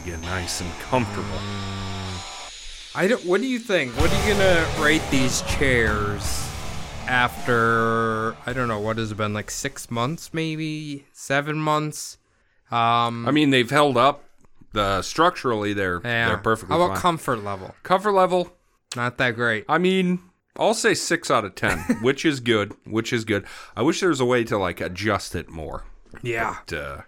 Gotta get nice and comfortable. I don't. What do you think? What are you gonna rate these chairs after? I don't know. What has it been like six months, maybe seven months? Um, I mean, they've held up. The structurally, they're yeah. they're perfectly How about fine. comfort level? Comfort level, Not that great. I mean, I'll say six out of ten, which is good. Which is good. I wish there was a way to like adjust it more. Yeah. But, uh,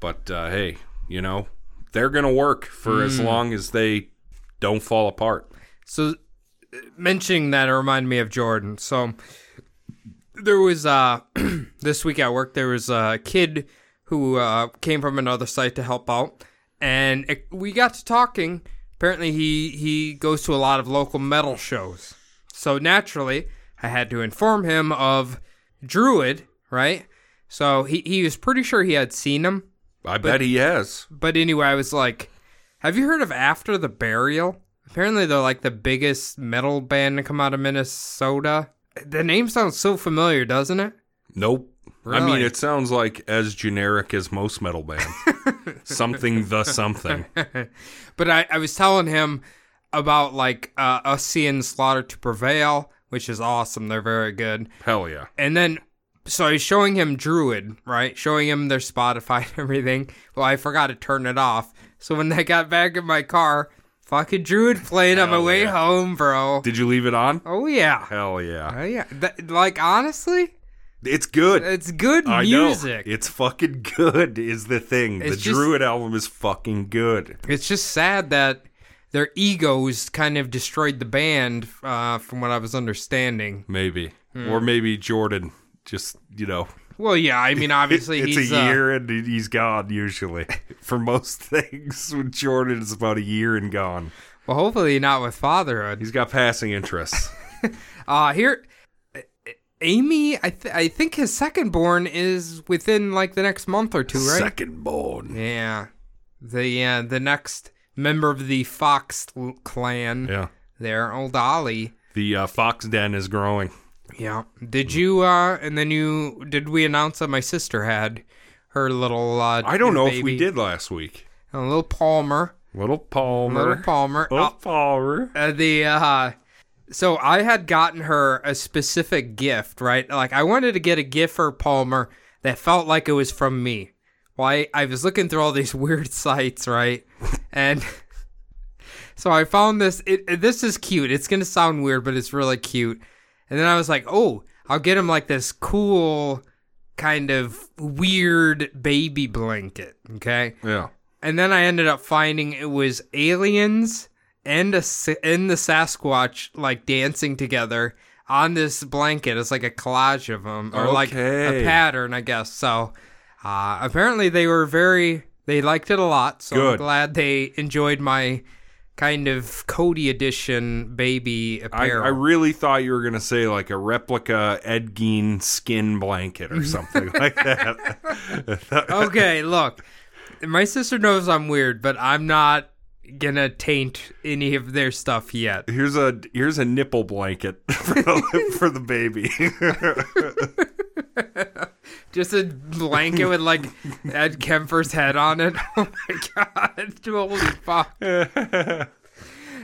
but uh, hey, you know, they're gonna work for as Hmm. long as they don't fall apart. So uh, mentioning that it reminded me of Jordan. So there was uh this week at work there was a kid who uh, came from another site to help out, and it, we got to talking. Apparently, he he goes to a lot of local metal shows. So naturally, I had to inform him of Druid, right? So he he was pretty sure he had seen him. I bet he has. But anyway, I was like, "Have you heard of After the Burial?" Apparently, they're like the biggest metal band to come out of Minnesota. The name sounds so familiar, doesn't it? Nope. I mean, it sounds like as generic as most metal bands. something the something. But I, I was telling him about like uh, us seeing Slaughter to Prevail, which is awesome. They're very good. Hell yeah. And then, so I was showing him Druid, right? Showing him their Spotify and everything. Well, I forgot to turn it off. So when I got back in my car, fucking Druid played on my Hell way yeah. home, bro. Did you leave it on? Oh yeah. Hell yeah. Oh yeah. That, like honestly, It's good. it's good I music. know. It's fucking good is the thing. It's the just- Druid album is fucking good. It's just sad that their egos kind of destroyed the band, uh, from what I was understanding. Maybe. Hmm. Or maybe Jordan just, you know, Well, yeah, I mean, obviously it's he's a uh, year and he's gone usually. For most things with Jordan it's about a year and gone. well, hopefully not with fatherhood. He's got passing interests. Uh here, Amy, I th- I think his second born is within like the next month or two, right? Second born. Yeah, the uh, the next member of the Fox clan. Yeah. There, old Ollie. The uh, Fox Den is growing. Yeah. Did you uh and then you did we announce that my sister had her little uh I don't know if we did last week. a little Palmer. Little Palmer. Little Palmer. Little Uh, Palmer. uh, the uh so I had gotten her a specific gift, right? Like I wanted to get a gift for Palmer that felt like it was from me. Well, I, I was looking through all these weird sites, right? And so I found this. It- this is cute. It's gonna sound weird, but it's really cute. And then I was like, oh, I'll get him like this cool, kind of weird baby blanket. Okay. Yeah. And then I ended up finding it was aliens and a and the Sasquatch like dancing together on this blanket. It's like a collage of them or like a pattern, I guess. So uh, apparently they were very they liked it a lot. So I'm Good. glad they enjoyed my kind of Cody edition baby I, apparel. I really thought you were gonna say like a replica Ed Gein skin blanket or something like that. okay, look. My sister knows I'm weird, but I'm not gonna taint any of their stuff yet. Here's a here's a nipple blanket for the, for the baby. Just a blanket with like Ed Kemper's head on it. Oh my god! Holy fuck!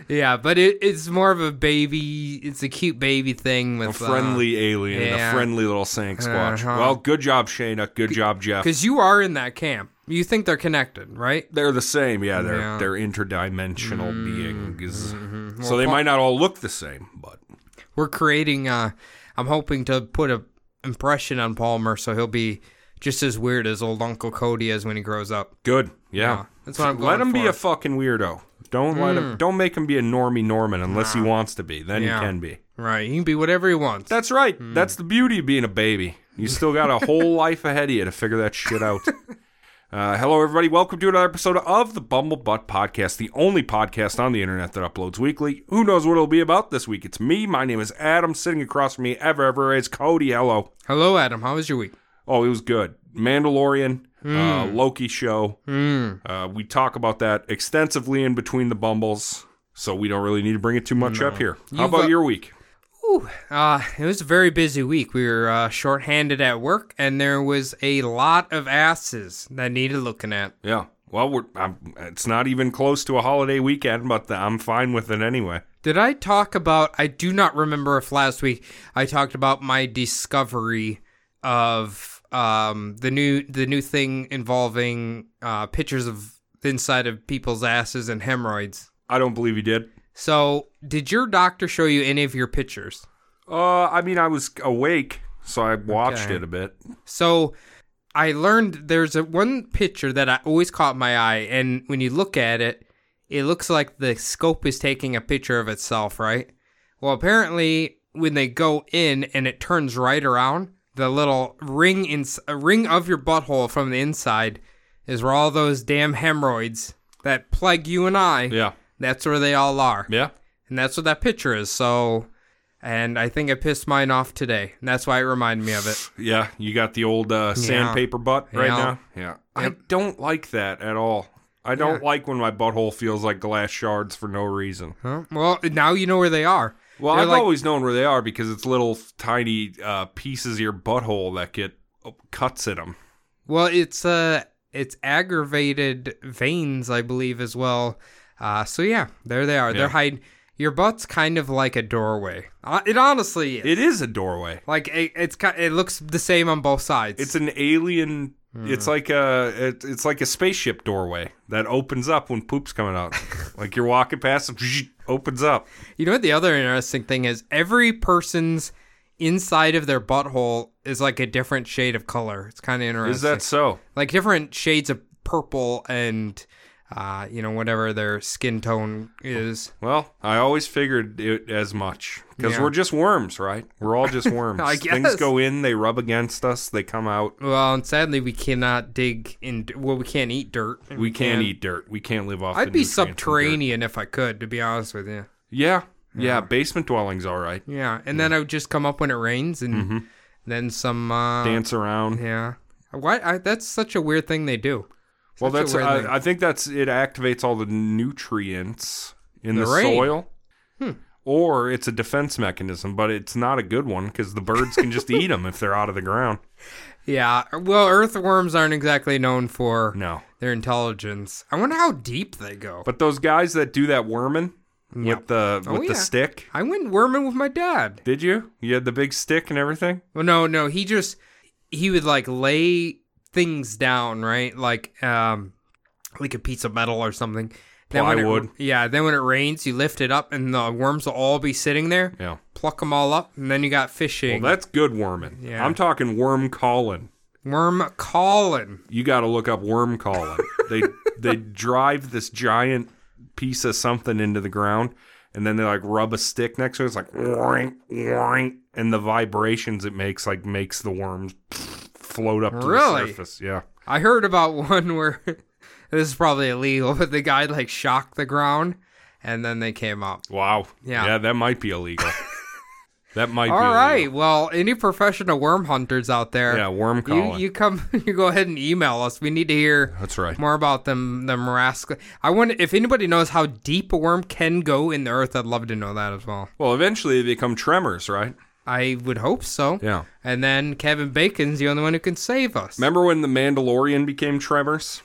Yeah, but it, it's more of a baby. It's a cute baby thing with a friendly alien, and yeah. a friendly little Sasquatch. Uh-huh. Well, good job, Shayna. Good job, Jeff. Because you are in that camp. You think they're connected, right? They're the same, yeah. They're Yeah. Mm-hmm. they're interdimensional beings, Well, so they might not all look the same, but We're creating. uh I'm hoping to put a impression on Palmer, so he'll be just as weird as old Uncle Cody is when he grows up. good. Yeah, Yeah, that's what I'm Let him be for. Hmm. a fucking weirdo. Don't let him. Don't make him be a normie Norman unless he wants to be. Then Yeah. he can be. Right, he can be whatever he wants. That's right. Hmm. That's the beauty of being a baby. You still got a whole life ahead of you to figure that shit out. Uh, hello, everybody. Welcome to another episode of the Bumblebutt Podcast, the only podcast on the internet that uploads weekly. Who knows what it'll be about this week? It's me. My name is Adam. Sitting across from me, ever, ever is Cody. Hello. Hello, Adam. How was your week? Oh, it was good. Mandalorian, uh, Hmm. Loki show. Uh, we talk about that extensively in between the Bumbles, so we don't really need to bring it too much up here. How You've, about uh, your week? Ooh, uh, it was a very busy week. We were uh, shorthanded at work, and there was a lot of asses that needed looking at. Yeah. Well, it's not even close to a holiday weekend, but the, I'm fine with it anyway. Did I talk about? I do not remember if last week I talked about my discovery of um, the new the new thing involving uh, pictures of the inside of people's asses and hemorrhoids. I don't believe you did. So, did your doctor show you any of your pictures? Uh, I mean, I was awake, so I watched Okay. it a bit. So I learned there's a one picture that I always caught my eye, and when you look at it, it looks like the scope is taking a picture of itself, right? Well, apparently, when they go in and it turns right around, the little ring in a ring of your butthole from the inside is where all those damn hemorrhoids that plague you and I. Yeah. That's where they all are, Yeah. and that's what that picture is. So. And I think I pissed mine off today. And that's why it reminded me of it. Yeah. You got the old uh, sandpaper butt right Yeah. now. Yeah. I don't like that at all. I don't Yeah. like when my butthole feels like glass shards for no reason. Huh? Well, now you know where they are. Well, They're I've like- always known where they are because it's little tiny uh, pieces of your butthole that get uh, cuts in them. Well, it's uh, it's aggravated veins, I believe, as well. Uh, so yeah, there they are. Yeah. They're hiding. Your butt's kind of like a doorway. Uh, it honestly is. It is a doorway. like it, it's it looks the same on both sides. It's an alien. It's Hmm. like a it, it's like a spaceship doorway that opens up when poop's coming out. like you're walking past, it opens up. you know what the other interesting thing is? Every person's inside of their butthole is like a different shade of color. It's kind of interesting. Is that so? like different shades of purple and uh, you know whatever their skin tone is. Well, I always figured it as much because Yeah. we're just worms, right? We're all just worms. I Things go in, they rub against us, they come out. Well, and sadly we cannot dig in. Well, we can't eat dirt. and We can't eat dirt. We can't live off. the I'd be nutrients from dirt. subterranean if I could, to be honest with you. Yeah, yeah. Basement dwelling's all right. Yeah, and then I would just come up when it rains, and then some. Uh, Mm-hmm. Dance around. Yeah. Why? I, that's such a weird thing they do. Well, that's. thing. I, I think that's it. Activates all the nutrients in the, The soil, hmm. or it's a defense mechanism, but it's not a good one because the birds can just eat them if they're out of the ground. yeah. Well, earthworms aren't exactly known for No, their intelligence. I wonder how deep they go. but those guys that do that worming with the Oh, with the yeah. stick. I went worming with my dad. Did you? You had the big stick and everything. Well, no, no. He just he would like lay things down, right? Like um, like a piece of metal or something. Then when it- Plywood. yeah. Then when it rains, you lift it up, and the worms will all be sitting there. Yeah. Pluck them all up, and then you got fishing. Well, that's good worming. Yeah. I'm talking worm calling. Worm calling. You got to look up worm calling. they they drive this giant piece of something into the ground, and then they like rub a stick next to it. It's like and the vibrations it makes like makes the worms float up to Really? the surface. Yeah. I heard about one where this is probably illegal, but the guy like shocked the ground, and then they came up. Wow. Yeah. Yeah, that might be illegal. that might be All illegal. right. Well, any professional worm hunters out there, Yeah, worm you you come, you go ahead and email us. We need to hear That's right. more about them them rascal. I wonder if anybody knows how deep a worm can go in the earth. I'd love to know that as well. Well, eventually they become tremors, right? I would hope so. Yeah. And then Kevin Bacon's the only one who can save us. Remember when the Mandalorian became tremors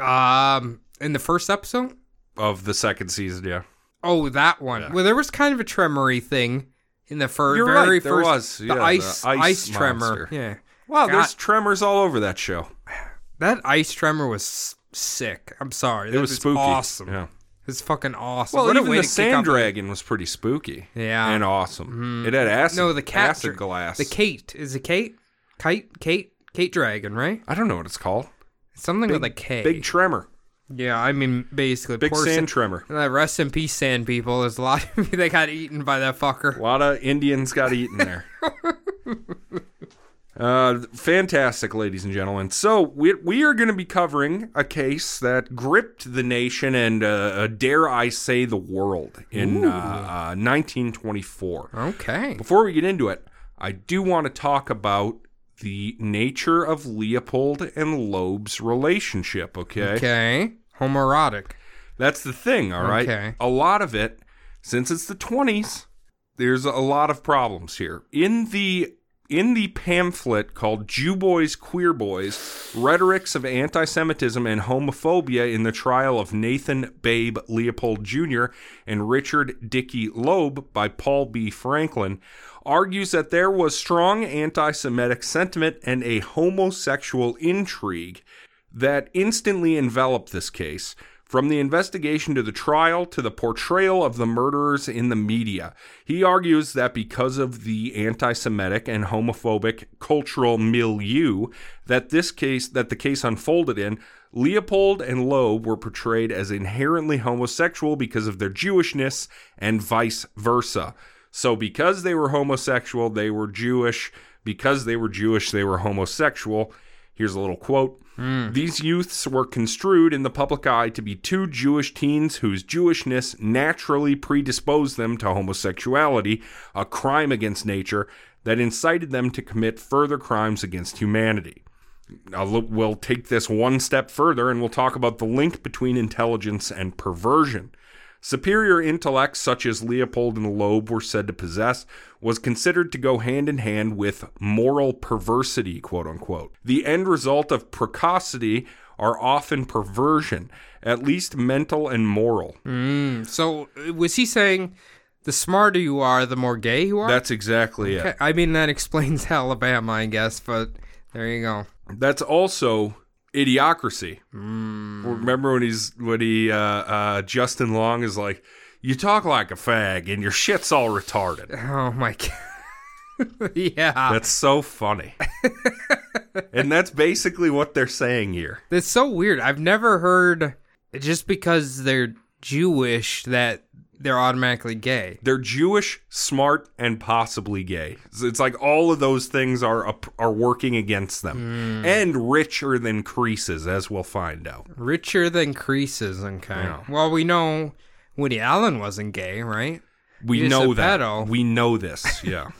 Um, in the first episode. of the second season? Yeah. Oh, that one. Well, there was kind of a tremory thing in the fir- You're very right, there first. was. the Yeah, the ice, ice ice, tremor. Yeah, Wow, God. there's tremors all over that show. that ice tremor was sick. I'm sorry, It was was spooky. Awesome. Yeah. It's fucking awesome. Well, What a even way the sand dragon was pretty spooky. Yeah. And awesome. It had acid. No, the cat. acid dra- glass. The Kate is it Kate? Kite, Kate, Kate Dragon, right? I don't know what it's called. Something with a K. Big tremor. yeah, I mean basically Big sand sa- tremor. uh, rest in peace, sand people. There's a lot of they got eaten by that fucker. A lot of Indians got eaten there. uh, fantastic, ladies and gentlemen. So we, we are going to be covering a case that gripped the nation and, uh, uh, dare I say, the world in uh, uh, 1924. Okay. Before we get into it, I do want to talk about the nature of Leopold and Loeb's relationship, okay? Okay. Homoerotic. That's the thing, all right? Okay. A lot of it, since it's the 20s, there's a lot of problems here. In the in the pamphlet called Jew Boys, Queer Boys Rhetorics of Anti Semitism and Homophobia in the Trial of Nathan Babe Leopold Jr. and Richard Dickey Loeb by Paul B. Franklin, argues that there was strong anti Semitic sentiment and a homosexual intrigue that instantly enveloped this case. From the investigation to the trial to the portrayal of the murderers in the media, he argues that because of the anti-Semitic and homophobic cultural milieu that this case that the case unfolded in, Leopold and Loeb were portrayed as inherently homosexual because of their Jewishness and vice versa. So because they were homosexual, they were Jewish. Because they were Jewish, they were homosexual. Here's a little quote. Hmm. These youths were construed in the public eye to be two Jewish teens whose Jewishness naturally predisposed them to homosexuality, a crime against nature that incited them to commit further crimes against humanity. We'll take this one step further and we'll talk about the link between intelligence and perversion. Superior intellects, such as Leopold and Loeb were said to possess, was considered to go hand in hand with moral perversity, quote unquote. The end result of precocity are often perversion, at least mental and moral. So uh, was he saying the smarter you are, the more gay you are? That's exactly it. I mean that explains Alabama, I guess, but there you go. That's also idiocracy. Remember when he's when he uh, uh, Justin Long is like, "You talk like a fag, and your shit's all retarded." Oh my god. yeah. That's so funny. and that's basically what they're saying here. That's so weird. I've never heard just because they're Jewish that they're automatically gay. They're Jewish, smart, and possibly gay. It's like all of those things are up- are working against them, and richer than Croesus, as we'll find out. Richer than Croesus, okay. Yeah. Well, we know Woody Allen wasn't gay, right? We He's know that. pedo. We know this. Yeah.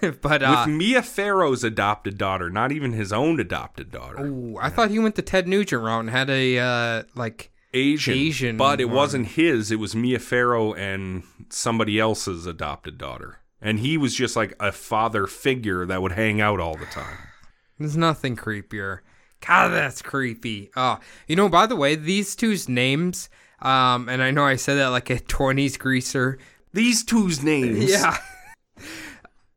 but uh With Mia Farrow's adopted daughter, not even his own adopted daughter. ooh, I thought he went the Ted Nugent route and had a uh like Asian, Asian but it one. wasn't his. It was Mia Farrow and somebody else's adopted daughter, and he was just like a father figure that would hang out all the time. There's nothing creepier. God, that's creepy. Oh, you know, by the way, these two's names, um, and I know I said that like a 20s greaser. These two's names, Yeah.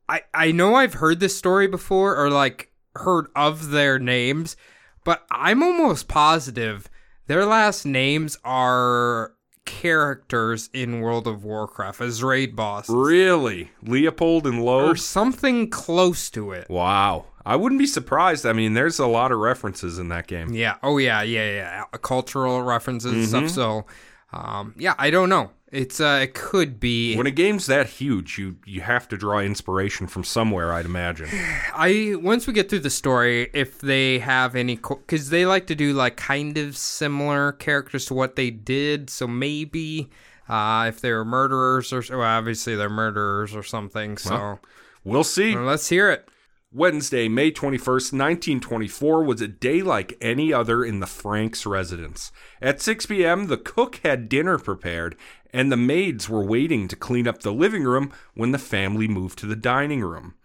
I I know I've heard this story before or like heard of their names, but I'm almost positive their last names are characters in World of Warcraft as raid bosses really, Leopold and Lo? or something close to it. Wow, I wouldn't be surprised. I mean, there's a lot of references in that game. Yeah. Oh yeah. Yeah. Yeah. Cultural references and stuff. So, um, yeah. I don't know. It's uh, it could be. When a game's that huge, you you have to draw inspiration from somewhere. I'd imagine. I once we get through the story, if they have any, because they like to do like kind of similar characters to what they did. So maybe uh, if they're murderers or well, obviously they're murderers or something. So We'll see. well, let's hear it. Wednesday, May 21st, 1924 was a day like any other in the Franks residence. At 6 p.m., the cook had dinner prepared, and the maids were waiting to clean up the living room when the family moved to the dining room.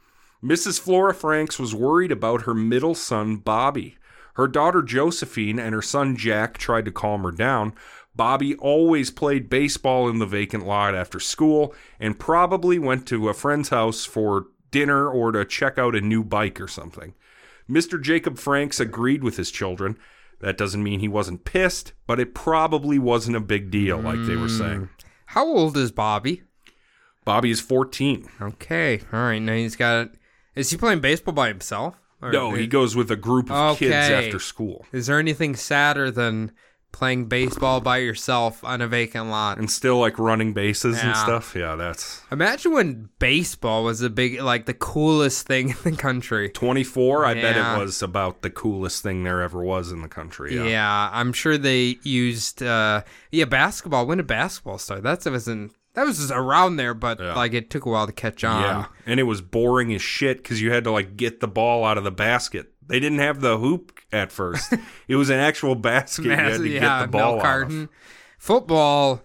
Mrs. Flora Franks was worried about her middle son, Bobby. Her daughter Josephine and her son Jack tried to calm her down. Bobby always played baseball in the vacant lot after school and probably went to a friend's house for dinner or to check out a new bike or something. Mr. Jacob Franks agreed with his children. That doesn't mean he wasn't pissed, but it probably wasn't a big deal, like they were saying. Hmm. How old is Bobby? Bobby is 14. Okay. All right. Now he's got. Is he playing baseball by himself? Or No, he goes with a group of kids after school. Is there anything sadder than playing baseball by yourself on a vacant lot? And still like running bases and stuff. Yeah, that's Imagine when baseball was a big, like the coolest thing in the country. 24. I bet it was about the coolest thing there ever was in the country. Yeah, Yeah. I'm sure they used. uh Yeah, basketball. When did basketball start? That wasn't. That was just around there, but Yeah. like it took a while to catch on. Yeah. And it was boring as shit because you had to like get the ball out of the basket. They didn't have the hoop at first. it was an actual basket. you had to yeah, get the ball milk out of. carton. Football.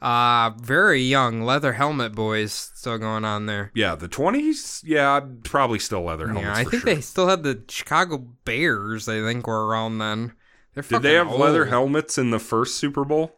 Uh, very young leather helmet boys still going on there. Yeah, the 20s, yeah, probably still leather helmets. Yeah, I think sure. they still had the Chicago Bears. I think were around then. They're Did they have fucking leather helmets in the first Super Bowl?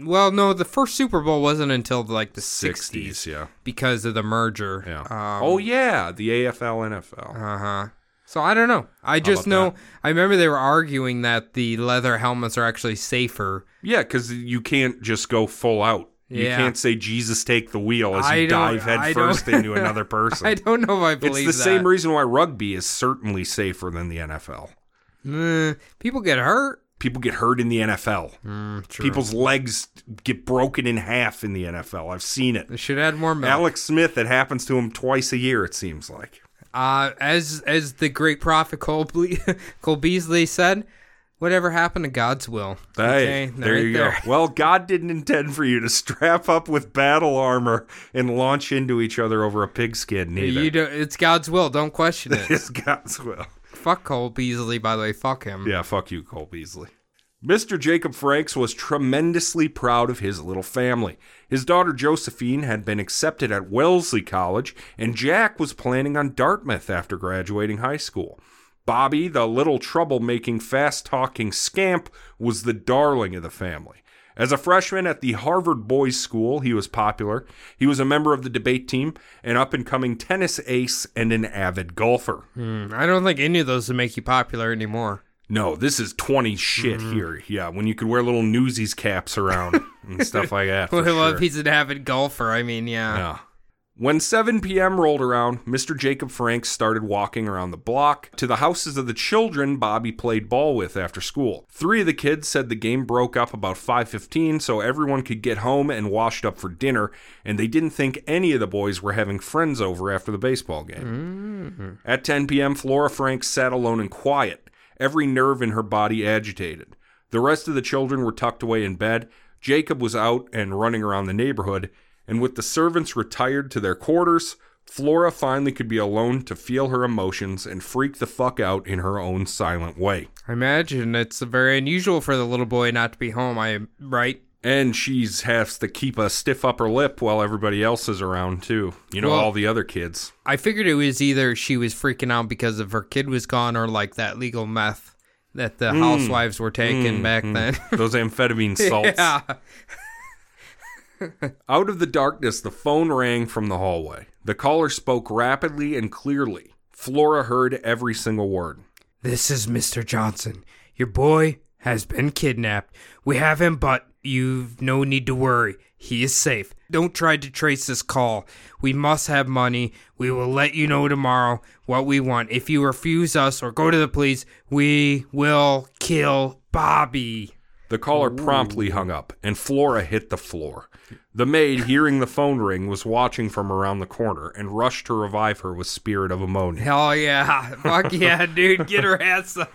Well, no, the first Super Bowl wasn't until like the 60s, '60s yeah. because of the merger. Yeah. Um, oh, yeah, the AFL, NFL. Uh huh. So I don't know. I just know. that? I remember they were arguing that the leather helmets are actually safer. yeah, because you can't just go full out. You Yeah. can't say Jesus take the wheel as I you dive head I first don't- into another person. I don't know if I believe it's the that. same reason why rugby is certainly safer than the NFL. Eh, people get hurt. People get hurt in the NFL. Mm, true. People's legs get broken in half in the NFL. I've seen it. They should add more milk. Alex Smith, it happens to him twice a year, it seems like. Uh, as as the great prophet Cole, Ble- Cole Beasley said, "Whatever happened to God's will." Hey, Okay, there right you there. go. Well, God didn't intend for you to strap up with battle armor and launch into each other over a pigskin, neither. You do, it's God's will. Don't question it. It's God's will. Fuck Cole Beasley, by the way. Fuck him. Yeah, fuck you, Cole Beasley. Mr. Jacob Franks was tremendously proud of his little family. His daughter Josephine had been accepted at Wellesley College, and Jack was planning on Dartmouth after graduating high school. Bobby, the little troublemaking, fast talking scamp, was the darling of the family. As a freshman at the Harvard Boys School, he was popular. He was a member of the debate team, an up and coming tennis ace, and an avid golfer. Hmm, I don't think any of those would make you popular anymore. No, this is 20 shit Mm-hmm. here. Yeah, when you could wear little newsies caps around and stuff like that. Well, sure. if he's an avid golfer, I mean, yeah. Yeah. When 7 p.m. rolled around, Mr. Jacob Franks started walking around the block to the houses of the children Bobby played ball with after school. Three of the kids said the game broke up about 5:15 so everyone could get home and washed up for dinner, and they didn't think any of the boys were having friends over after the baseball game. At 10 p.m., Flora Franks sat alone and quiet, every nerve in her body agitated. The rest of the children were tucked away in bed. Jacob was out and running around the neighborhood, and with the servants retired to their quarters, Flora finally could be alone to feel her emotions and freak the fuck out in her own silent way. I imagine it's very unusual for the little boy not to be home. I right. And she's has to keep a stiff upper lip while everybody else is around too. You know, Well- all the other kids. I figured it was either she was freaking out because of her kid was gone, or like that legal meth that the hmm. housewives were taking hmm. back hmm. then. Those amphetamine salts. yeah. Out of the darkness, the phone rang from the hallway. The caller spoke rapidly and clearly. Flora heard every single word. This is Mr. Johnson. Your boy has been kidnapped. We have him, but you've no need to worry. He is safe. Don't try to trace this call. We must have money. We will let you know tomorrow what we want. If you refuse us or go to the police, we will kill Bobby. The caller promptly hung up, and Flora hit the floor. The maid, hearing the phone ring, was watching from around the corner and rushed to revive her with spirit of ammonia. Hell yeah. Fuck yeah, dude. Get her ass up.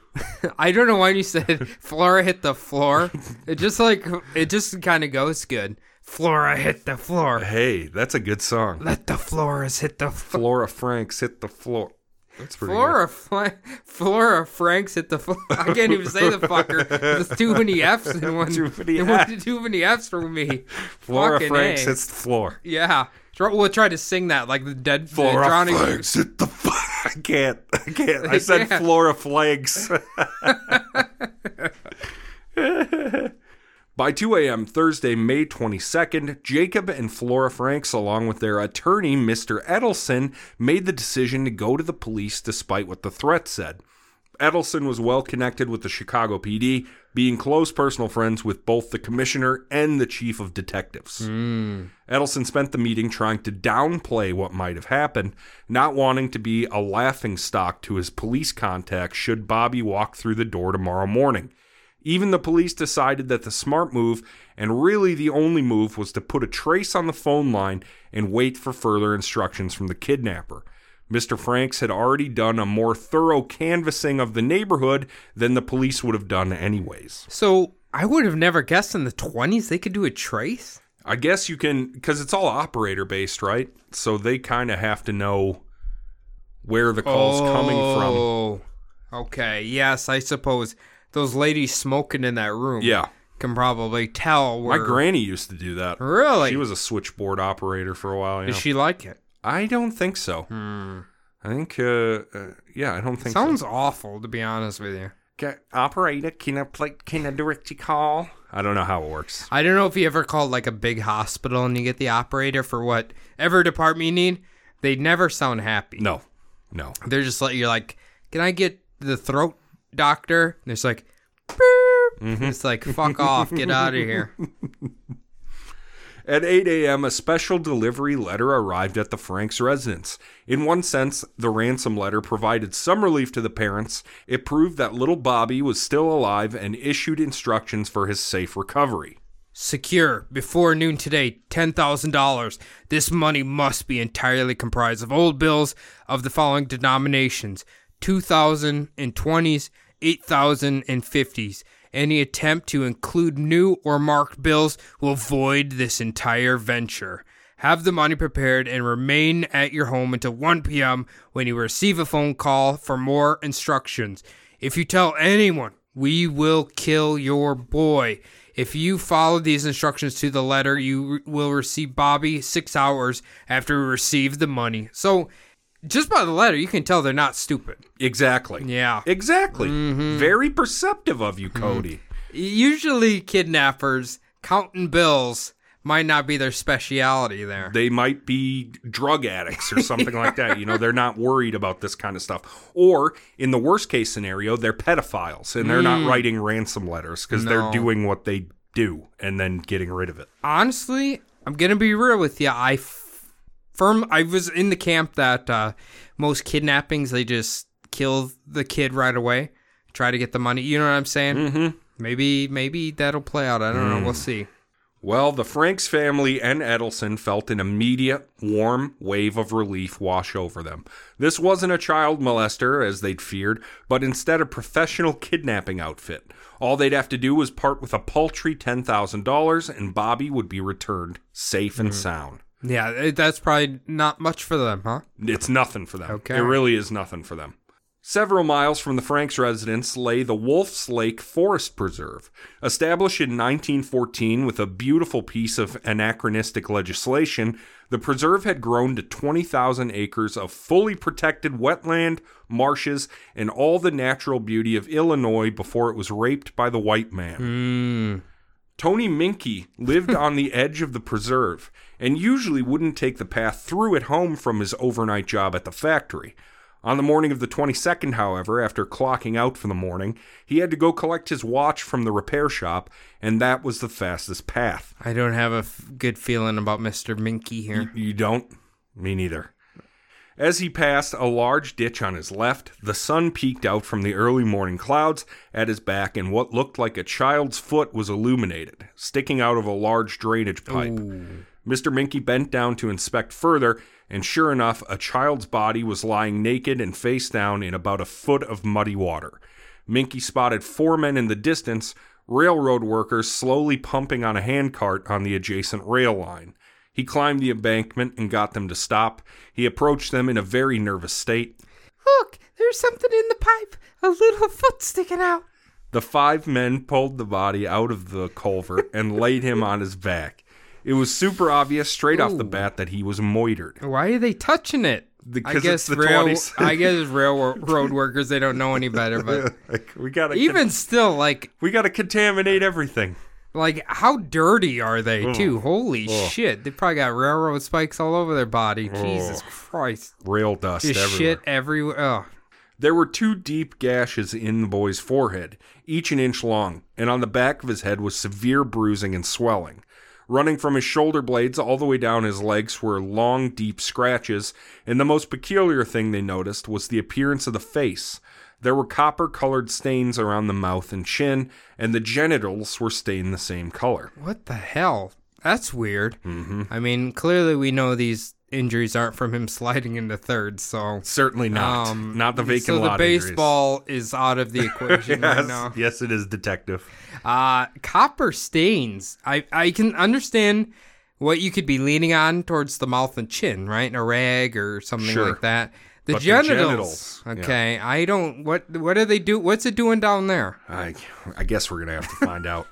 I don't know why you said Flora hit the floor. It just like, it just kind of goes good. Flora hit the floor. Hey, that's a good song. Let the Floras hit the floor. Flora Franks hit the floor. That's pretty Flora, Fla- Flora Franks hit the floor. I can't even say the fucker. There's too many F's in one. Too many was Fs. too many F's for me. Flora Fucking Franks A. hits the floor. Yeah. We'll try to sing that like the dead Flora drowning. Franks hit the floor. I can't. I can't. I said. Flora Flags. By 2 a.m. Thursday, May 22nd, Jacob and Flora Franks, along with their attorney, Mr. Edelson, made the decision to go to the police despite what the threat said. Edelson was well connected with the Chicago PD, being close personal friends with both the commissioner and the chief of detectives. Hmm. Edelson spent the meeting trying to downplay what might have happened, not wanting to be a laughing stock to his police contacts should Bobby walk through the door tomorrow morning. Even the police decided that the smart move, and really the only move, was to put a trace on the phone line and wait for further instructions from the kidnapper. Mr. Franks had already done a more thorough canvassing of the neighborhood than the police would have done, anyways. So I would have never guessed in the 20s they could do a trace. I guess you can, because it's all operator based, right? So they kind of have to know where the call's coming from. Oh, okay. Yes, I suppose those ladies smoking in that room. Yeah. can probably tell. My granny used to do that. really? She was a switchboard operator for a while. Yeah. Does she like it? I don't think so. I think, uh, uh, yeah, I don't think Sounds awful, to be honest with you. so. Okay, operator, can I play, can I direct your call? I don't know how it works. I don't know if you ever called like a big hospital and you get the operator for whatever department you need. They never sound happy. No, no. They're just like you're like, can I get the throat doctor? And it's like. Mm-hmm. It's like fuck off, get out of here. At 8 a.m., a special delivery letter arrived at the Franks residence. In one sense, the ransom letter provided some relief to the parents. It proved that little Bobby was still alive and issued instructions for his safe recovery. Secure before noon today, ten thousand dollars. This money must be entirely comprised of old bills of the following denominations: two thousand and twenties, eight thousand and fifties. Any attempt to include new or marked bills will void this entire venture. Have the money prepared and remain at your home until 1 p.m. when you receive a phone call for more instructions. If you tell anyone, we will kill your boy. If you follow these instructions to the letter, you will receive Bobby six hours after we receive the money. So, just by the letter, you can tell they're not stupid. Exactly. Yeah. Exactly. Mm-hmm. Very perceptive of you, mm-hmm. Cody. Usually, kidnappers counting bills might not be their speciality there. They might be drug addicts or something like that. You know, they're not worried about this kind of stuff. Or in the worst case scenario, they're pedophiles and they're not mm. writing ransom letters because they're doing what they do and then getting rid of it. honestly, I'm gonna be real with you. I firm. I was in the camp that uh, most kidnappings they just kill the kid right away, try to get the money. You know what I'm saying? Mm-hmm. Maybe maybe that'll play out. I don't know. We'll see. Well, the Franks family and Edelson felt an immediate, warm wave of relief wash over them. This wasn't a child molester, as they'd feared, but instead a professional kidnapping outfit. All they'd have to do was part with a paltry $10,000, and Bobby would be returned safe and sound. Yeah, eh, that's probably not much for them, huh? It's nothing for them. Okay. It really is nothing for them. Several miles from the Franks' residence lay the Wolf's Lake Forest Preserve. Established in 1914 with a beautiful piece of anachronistic legislation, the preserve had grown to 20,000 acres of fully protected wetland, marshes, and all the natural beauty of Illinois before it was raped by the white man. Hmm. Tony Minky lived on the edge of the preserve and usually wouldn't take the path through at home from his overnight job at the factory. On the morning of the 22nd, however, after clocking out for the morning, he had to go collect his watch from the repair shop, and that was the fastest path. I don't have a f- good feeling about Mister Minky here. You don't? Me neither. As he passed a large ditch on his left, the sun peeked out from the early morning clouds at his back, and what looked like a child's foot was illuminated, sticking out of a large drainage pipe. Mr. Minky bent down to inspect further, and sure enough, a child's body was lying naked and face down in about a foot of muddy water. Minky spotted four men in the distance, railroad workers slowly pumping on a handcart on the adjacent rail line. He climbed the embankment and got them to stop. He approached them in a very nervous state. Look, there's something in the pipe. A little foot sticking out. The five men pulled the body out of the culvert and laid him on his back. It was super obvious straight off the bat that he was moitered. Why are they touching it? Because I guess it's the rail, 20s. I guess railroad workers they don't know any better, but Like, we gotta even still, like we gotta contaminate everything. Like how dirty are they too? Holy Ugh. shit! They probably got railroad spikes all over their body. Jesus Christ! Rail dust Just everywhere. shit everywhere. Ugh. There were two deep gashes in the boy's forehead, each an inch long, and on the back of his head was severe bruising and swelling. Running from his shoulder blades all the way down his legs were long, deep scratches, and the most peculiar thing they noticed was the appearance of the face. There were copper colored stains around the mouth and chin, and the genitals were stained the same color. What the hell? That's weird. Mm-hmm. I mean, clearly we know these injuries aren't from him sliding into third, so Certainly not. um, not the vacant so the lot injuries. baseball is out of the equation right Yes, now. yes, it is detective. Uh, copper stains. I I can understand what you could be leaning on towards the mouth and chin, right? A rag or something Sure. like that. The But the genitals. genitals, yeah. okay, I don't. What what do they do? What's it doing down there? I, I guess we're gonna have to find out.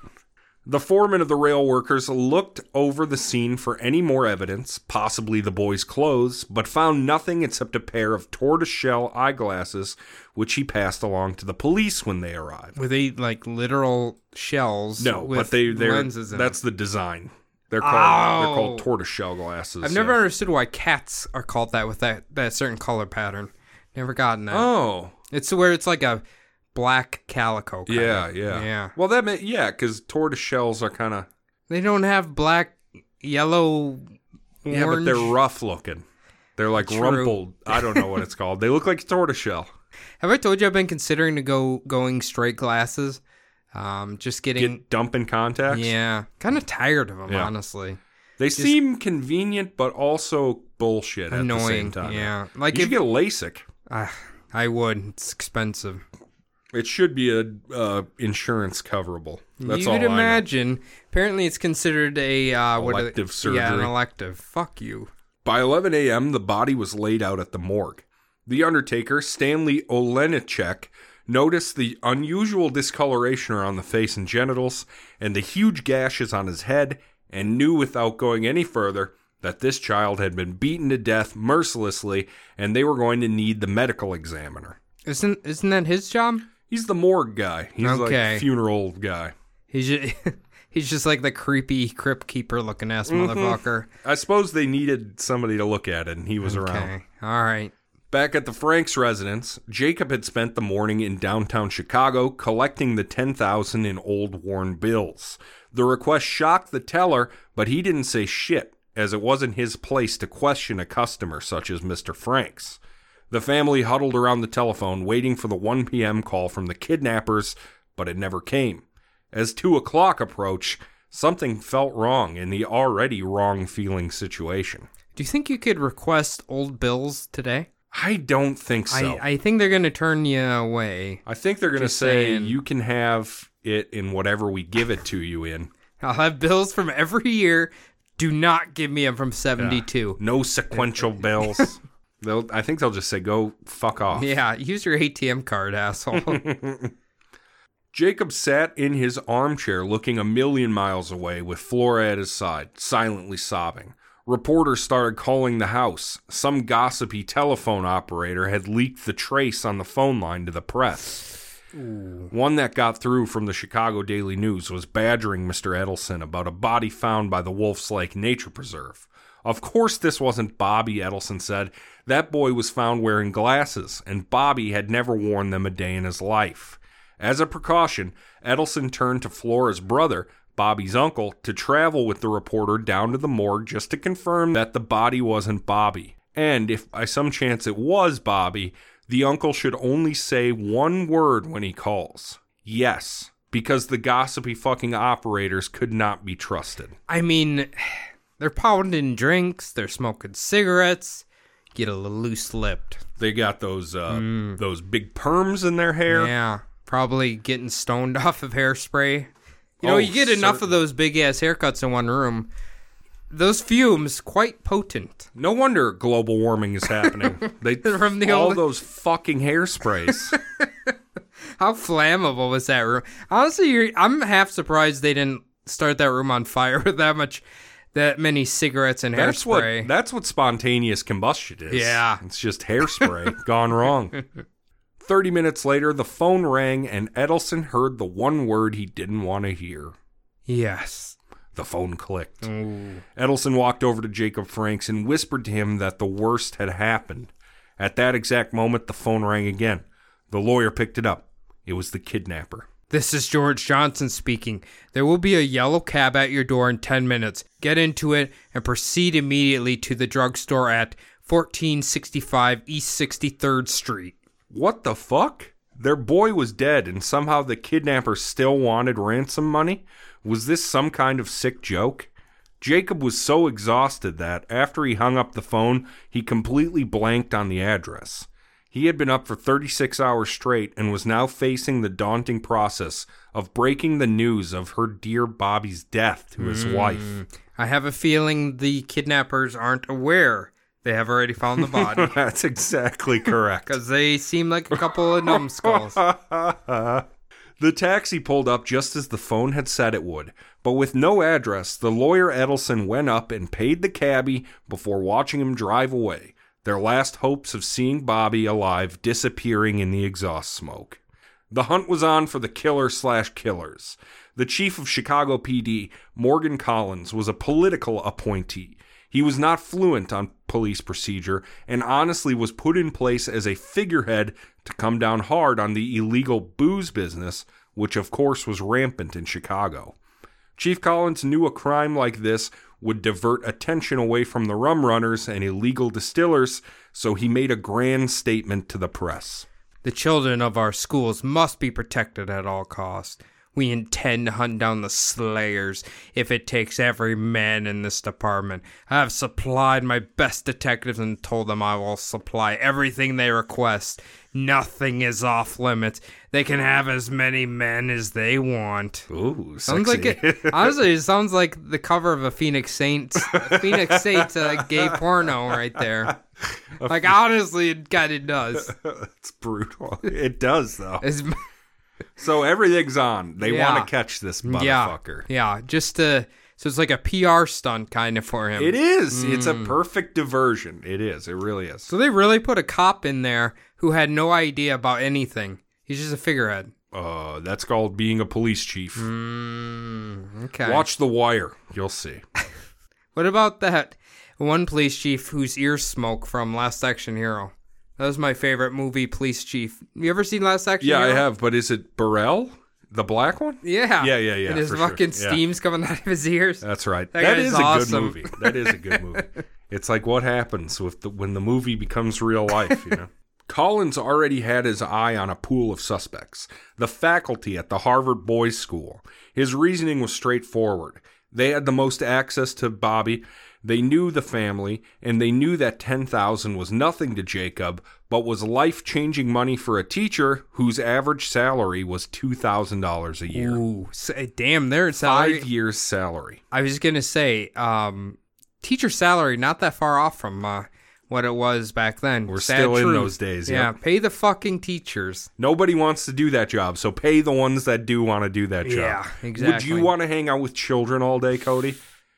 The foreman of the rail workers looked over the scene for any more evidence, possibly the boy's clothes, but found nothing except a pair of tortoiseshell eyeglasses, which he passed along to the police when they arrived. Were they like literal shells? No, but they they're lenses in that's the design. They're called they're Oh. called tortoiseshell glasses. I've never understood why cats are called that with that, that certain color pattern. Never gotten that. Oh, It's where it's like a black calico. Kind yeah, of. yeah, yeah. Well, that may, yeah, because tortoiseshells are kind of They don't have black, yellow, orange. yeah, but they're rough looking. They're like True. rumpled. I don't know what it's called. They look like tortoiseshell. Have I told you I've been considering to go going straight glasses? Um, just getting Get dumping contacts. yeah, kind of tired of them Yeah. honestly. They seem convenient, but also bullshit at the same Annoying. time. Yeah, like You if should get LASIK. Ah, I would. It's expensive. It should be a uh, insurance coverable. That's you all know. imagine. Apparently, it's considered a uh, what are they- Elective Yeah, an elective. Fuck you. By 11 a.m., the body was laid out at the morgue. The undertaker, Stanley Olenichek, noticed the unusual discoloration around the face and genitals and the huge gashes on his head and knew without going any further that this child had been beaten to death mercilessly and they were going to need the medical examiner. Isn't isn't that his job? He's the morgue guy. He's Okay. like funeral guy. He's just, he's just like the creepy crypt keeper looking ass Mm-hmm. motherfucker. I suppose they needed somebody to look at it and he was around. Okay, all right. Back at the Franks residence, Jacob had spent the morning in downtown Chicago collecting the 10,000 in old worn bills. The request shocked the teller, but he didn't say shit, as it wasn't his place to question a customer such as Mr. Franks. The family huddled around the telephone waiting for the 1 p.m. call from the kidnappers, but it never came. As 2 o'clock approached, something felt wrong in the already wrong feeling situation. Do you think you could request old bills today? I don't think so. I, I think they're gonna turn you away. I think they're going to Just say saying. you can have it in whatever we give it to you in. I'll have bills from every year. Do not give me them from seventy two. No sequential bills. They'll, I think they'll just say go fuck off. Yeah, use your ATM card, asshole. Jacob sat in his armchair looking a million miles away with Flora at his side, silently sobbing. Reporters started calling the house. Some gossipy telephone operator had leaked the trace on the phone line to the press. One that got through from the Chicago Daily News was badgering Mr. Edelson about a body found by the Wolf's Lake Nature Preserve. Of course, this wasn't Bobby, Edelson said. That boy was found wearing glasses, and Bobby had never worn them a day in his life. As a precaution, Edelson turned to Flora's brother, Bobby's uncle, to travel with the reporter down to the morgue just to confirm that the body wasn't Bobby. And if by some chance it was Bobby, the uncle should only say one word when he calls yes, because the gossipy fucking operators could not be trusted. I mean, they're pounding drinks, they're smoking cigarettes. Get a little loose lipped. They got those uh, those big perms in their hair. Yeah, probably getting stoned off of hairspray. You know, Oh, you get enough of those big ass haircuts in one room. Those fumes quite potent. No wonder global warming is happening. They From the all old- those fucking hairsprays. How flammable was that room? Honestly, you're, I'm half surprised they didn't start that room on fire with that much, that many cigarettes and That's what hairspray. that's what spontaneous combustion is. Yeah. It's just hairspray gone wrong. 30 minutes later, the phone rang and Edelson heard the one word he didn't want to hear. yes. The phone clicked. Ooh. Edelson walked over to Jacob Franks and whispered to him that the worst had happened. At that exact moment, the phone rang again. The lawyer picked it up. It was the kidnapper. This is George Johnson speaking. There will be a yellow cab at your door in 10 minutes. Get into it and proceed immediately to the drugstore at 1465 East 63rd Street. What the fuck? Their boy was dead, and somehow the kidnapper still wanted ransom money? Was this some kind of sick joke? Jacob was so exhausted that, after he hung up the phone, he completely blanked on the address. He had been up for 36 hours straight and was now facing the daunting process of breaking the news of her dear Bobby's death to his hmm. wife. I have a feeling the kidnappers aren't aware they have already found the body. That's exactly correct. Because they seem like a couple of numbskulls. The taxi pulled up just as the phone had said it would, but with no address, the lawyer Edelson went up and paid the cabbie before watching him drive away, their last hopes of seeing Bobby alive disappearing in the exhaust smoke. The hunt was on for the killer slash killers. The chief of Chicago PD, Morgan Collins, was a political appointee. He was not fluent on police procedure and honestly was put in place as a figurehead to come down hard on the illegal booze business, which of course was rampant in Chicago. Chief Collins knew a crime like this would divert attention away from the rum runners and illegal distillers, so he made a grand statement to the press. The children of our schools must be protected at all costs. We intend to hunt down the slayers if it takes every man in this department. I have supplied my best detectives and told them I will supply everything they request. Nothing is off limits. They can have as many men as they want. Ooh, Sounds like it, honestly, it sounds like the cover of a Phoenix Saints, a Phoenix Saints uh, gay porno right there. Like honestly, it kind of does. it's brutal. It does though. It's, So everything's on. They Yeah. want to catch this yeah, motherfucker. yeah, just to so it's like a PR stunt kind of for him. It is. It's a perfect diversion. It is. It really is. So they really put a cop in there who had no idea about anything. He's just a figurehead. Uh, that's called being a police chief. Mm, okay. Watch The Wire. You'll see. What about that one police chief whose ears smoke from Last Action Hero? That was my favorite movie, Police Chief. You ever seen Last Action Yeah, I have. But is it Burrell, the black one? Yeah. Yeah, yeah, yeah, And his for sure. fucking Yeah. steam's coming out of his ears. That's right. That that guy's is awesome. a good movie. That is a good movie. it's like what happens with the, when the movie becomes real life, you know. Collins already had his eye on a pool of suspects, the faculty at the Harvard Boys School. His reasoning was straightforward. They had the most access to Bobby, they knew the family, and they knew that 10,000 was nothing to Jacob, but was life-changing money for a teacher whose average salary was $2,000 a year. Ooh, s- damn, their salary. Five years salary. I was just gonna say, um, teacher salary not that far off from uh, what it was back then. We're Sad still in those days, Yeah, yep. pay the fucking teachers. Nobody wants to do that job, so pay the ones that do want to do that job. Yeah, exactly. Would you want to hang out with children all day, Cody?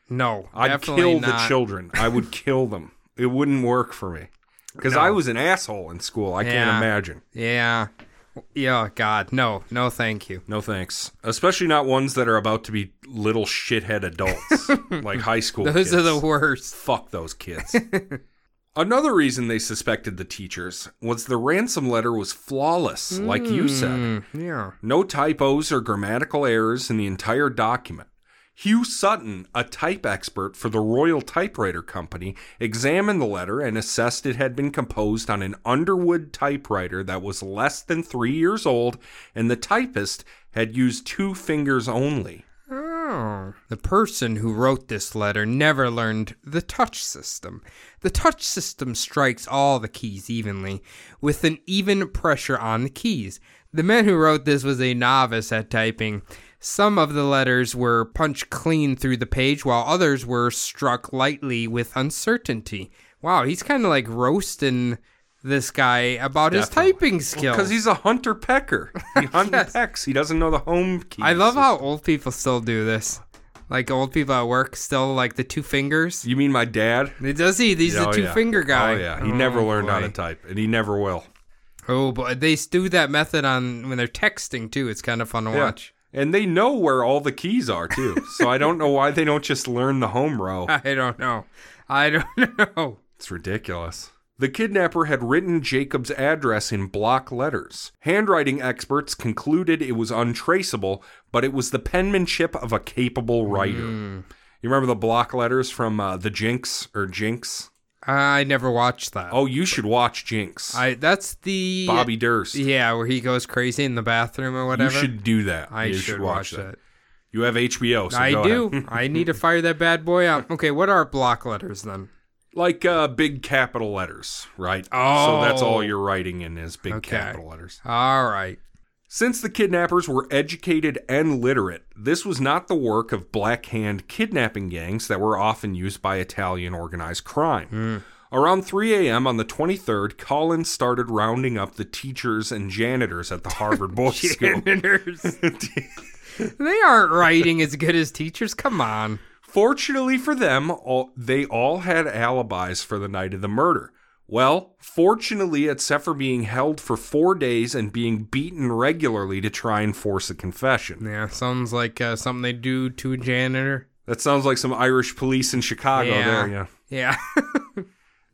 No, I'd kill not. the children. I would kill them. It wouldn't work for me. Because No. I was an asshole in school. I can't imagine. Yeah, yeah. God, no, no, thank you. No thanks. Especially not ones that are about to be little shithead adults, like high school Those kids. are the worst. Fuck those kids. Another reason they suspected the teachers was the ransom letter was flawless, like you said. Mm, yeah. No typos or grammatical errors in the entire document. Hugh Sutton, a type expert for the Royal Typewriter Company, examined the letter and assessed it had been composed on an Underwood typewriter that was less than three years old, and the typist had used two fingers only. Oh. The person who wrote this letter never learned the touch system. The touch system strikes all the keys evenly, with an even pressure on the keys. The man who wrote this was a novice at typing. Some of the letters were punched clean through the page, while others were struck lightly with uncertainty. Wow, he's kind of like roasting this guy about his typing skills. Because he's a hunter pecker. He hunts Yes. pecks. He doesn't know the home key. I love how old people still do this. Like old people at work still like the two fingers. You mean my dad? Does he? He's Oh, a two yeah. finger oh, guy. Oh, yeah. He never Oh, learned how to type, and he never will. Oh, but they do that method on when they're texting too. It's kind of fun to Yeah. watch. And they know where all the keys are, too. so I don't know why they don't just learn the home row. I don't know. I don't know. It's ridiculous. The kidnapper had written Jacob's address in block letters. Handwriting experts concluded it was untraceable, but it was the penmanship of a capable writer. Hmm. You remember the block letters from uh, the Jinx or Jinx? I never watched that. Oh, you should watch Jinx. I that's the Bobby Durst. Yeah, where he goes crazy in the bathroom or whatever. you should do that. I you should watch that. You have HBO, so I go do. ahead. I need to fire that bad boy up. Okay, what are block letters then? like uh, big capital letters, right? Oh. So that's all you're writing in is big Okay. capital letters. All right. Since the kidnappers were educated and literate, this was not the work of black hand kidnapping gangs that were often used by Italian organized crime. Hmm. Around 3 a.m. on the 23rd, Collins started rounding up the teachers and janitors at the Harvard Boys School. Janitors. they aren't writing as good as teachers. Come on. Fortunately for them, all, they all had alibis for the night of the murder. Well, fortunately, except for being held for four days and being beaten regularly to try and force a confession. Yeah, sounds like uh, something they do to a janitor. That sounds like some Irish police in Chicago Yeah. there, yeah. Yeah.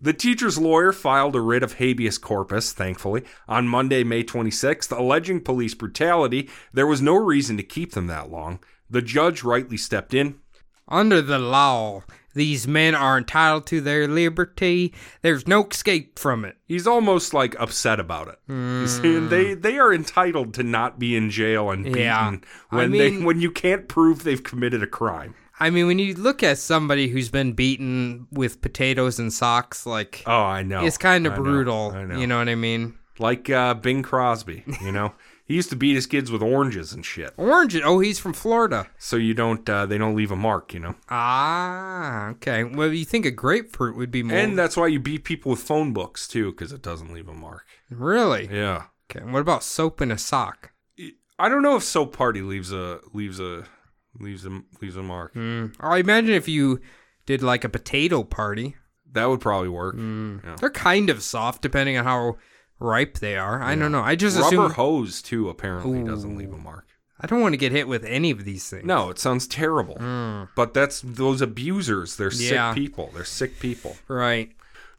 The teacher's lawyer filed a writ of habeas corpus, thankfully, on Monday, May 26th, alleging police brutality. There was no reason to keep them that long. The judge rightly stepped in. Under the law, these men are entitled to their liberty. There's no escape from it. He's almost like upset about it. He's saying they they are entitled to not be in jail and beaten Yeah. I when they when you can't prove they've committed a crime. I mean, when you look at somebody who's been beaten with potatoes and socks, like, Oh, I know. it's kind of know, brutal. I know. You know what I mean? like uh, Bing Crosby. You know, he used to beat his kids with oranges and shit, Orange. Oh, he's from Florida. so you don't uh, they don't leave a mark. You know, Ah, okay. Well, you think a grapefruit would be more. and that's why you beat people with phone books too, because it doesn't leave a mark. really? Yeah. Okay. What about soap in a sock? I don't know if soap party leaves a leaves a leaves a leaves a mark. Mm. I imagine if you did like a potato party, That would probably work. Mm. Yeah. they're kind of soft depending on how ripe they are. I don't know. I just Rubber assume hose too apparently doesn't leave a mark. I don't want to get hit with any of these things. No, it sounds terrible. But that's those abusers. They're Mm. Yeah. sick people. They're sick people. Right.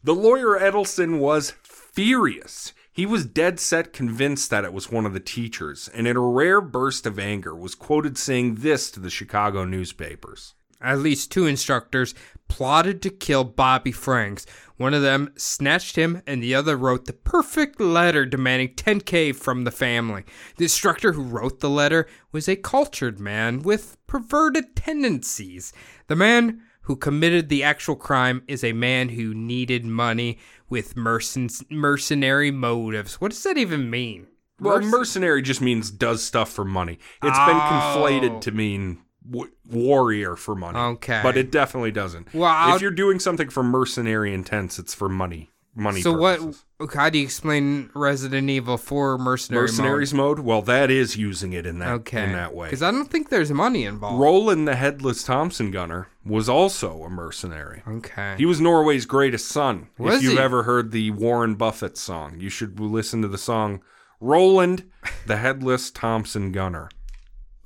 The lawyer Edelson was furious. He was dead set convinced that it was one of the teachers, and in a rare burst of anger was quoted saying this to the Chicago newspapers. At least two instructors plotted to kill Bobby Franks. One of them snatched him, and the other wrote the perfect letter demanding 10K from the family. The instructor who wrote the letter was a cultured man with perverted tendencies. The man who committed the actual crime is a man who needed money with mercen- mercenary motives. What does that even mean? Well, Merc- mercenary just means does stuff for money. It's Oh. been conflated oh. to mean w- warrior for money. Okay. But it definitely doesn't. Well, I'll- if you're doing something for mercenary intents, it's for money. Money so what? purposes. How do you explain Resident Evil for mercenary mode? Mercenaries mode? Well, that is using it in that Okay. in that way. Because I don't think there's money involved. Roland the Headless Thompson Gunner was also a mercenary. okay. He was Norway's greatest son. Was if you've he? ever heard the Warren Buffett song, you should listen to the song Roland the Headless Thompson Gunner.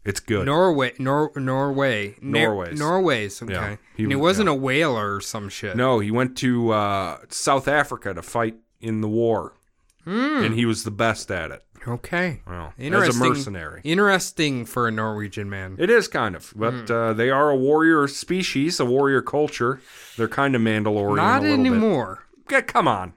It's good. Norway, Nor- Norway, Norway's. Norway's. Okay, Yeah, he and he was- wasn't a whaler or some shit. no, he went to uh, South Africa to fight in the war, and he was the best at it. Okay. Well, as a Interesting. mercenary. Interesting for a Norwegian man. It is kind of, but uh, they are a warrior species, a warrior culture. They're kind of Mandalorian Not anymore. Okay, come on,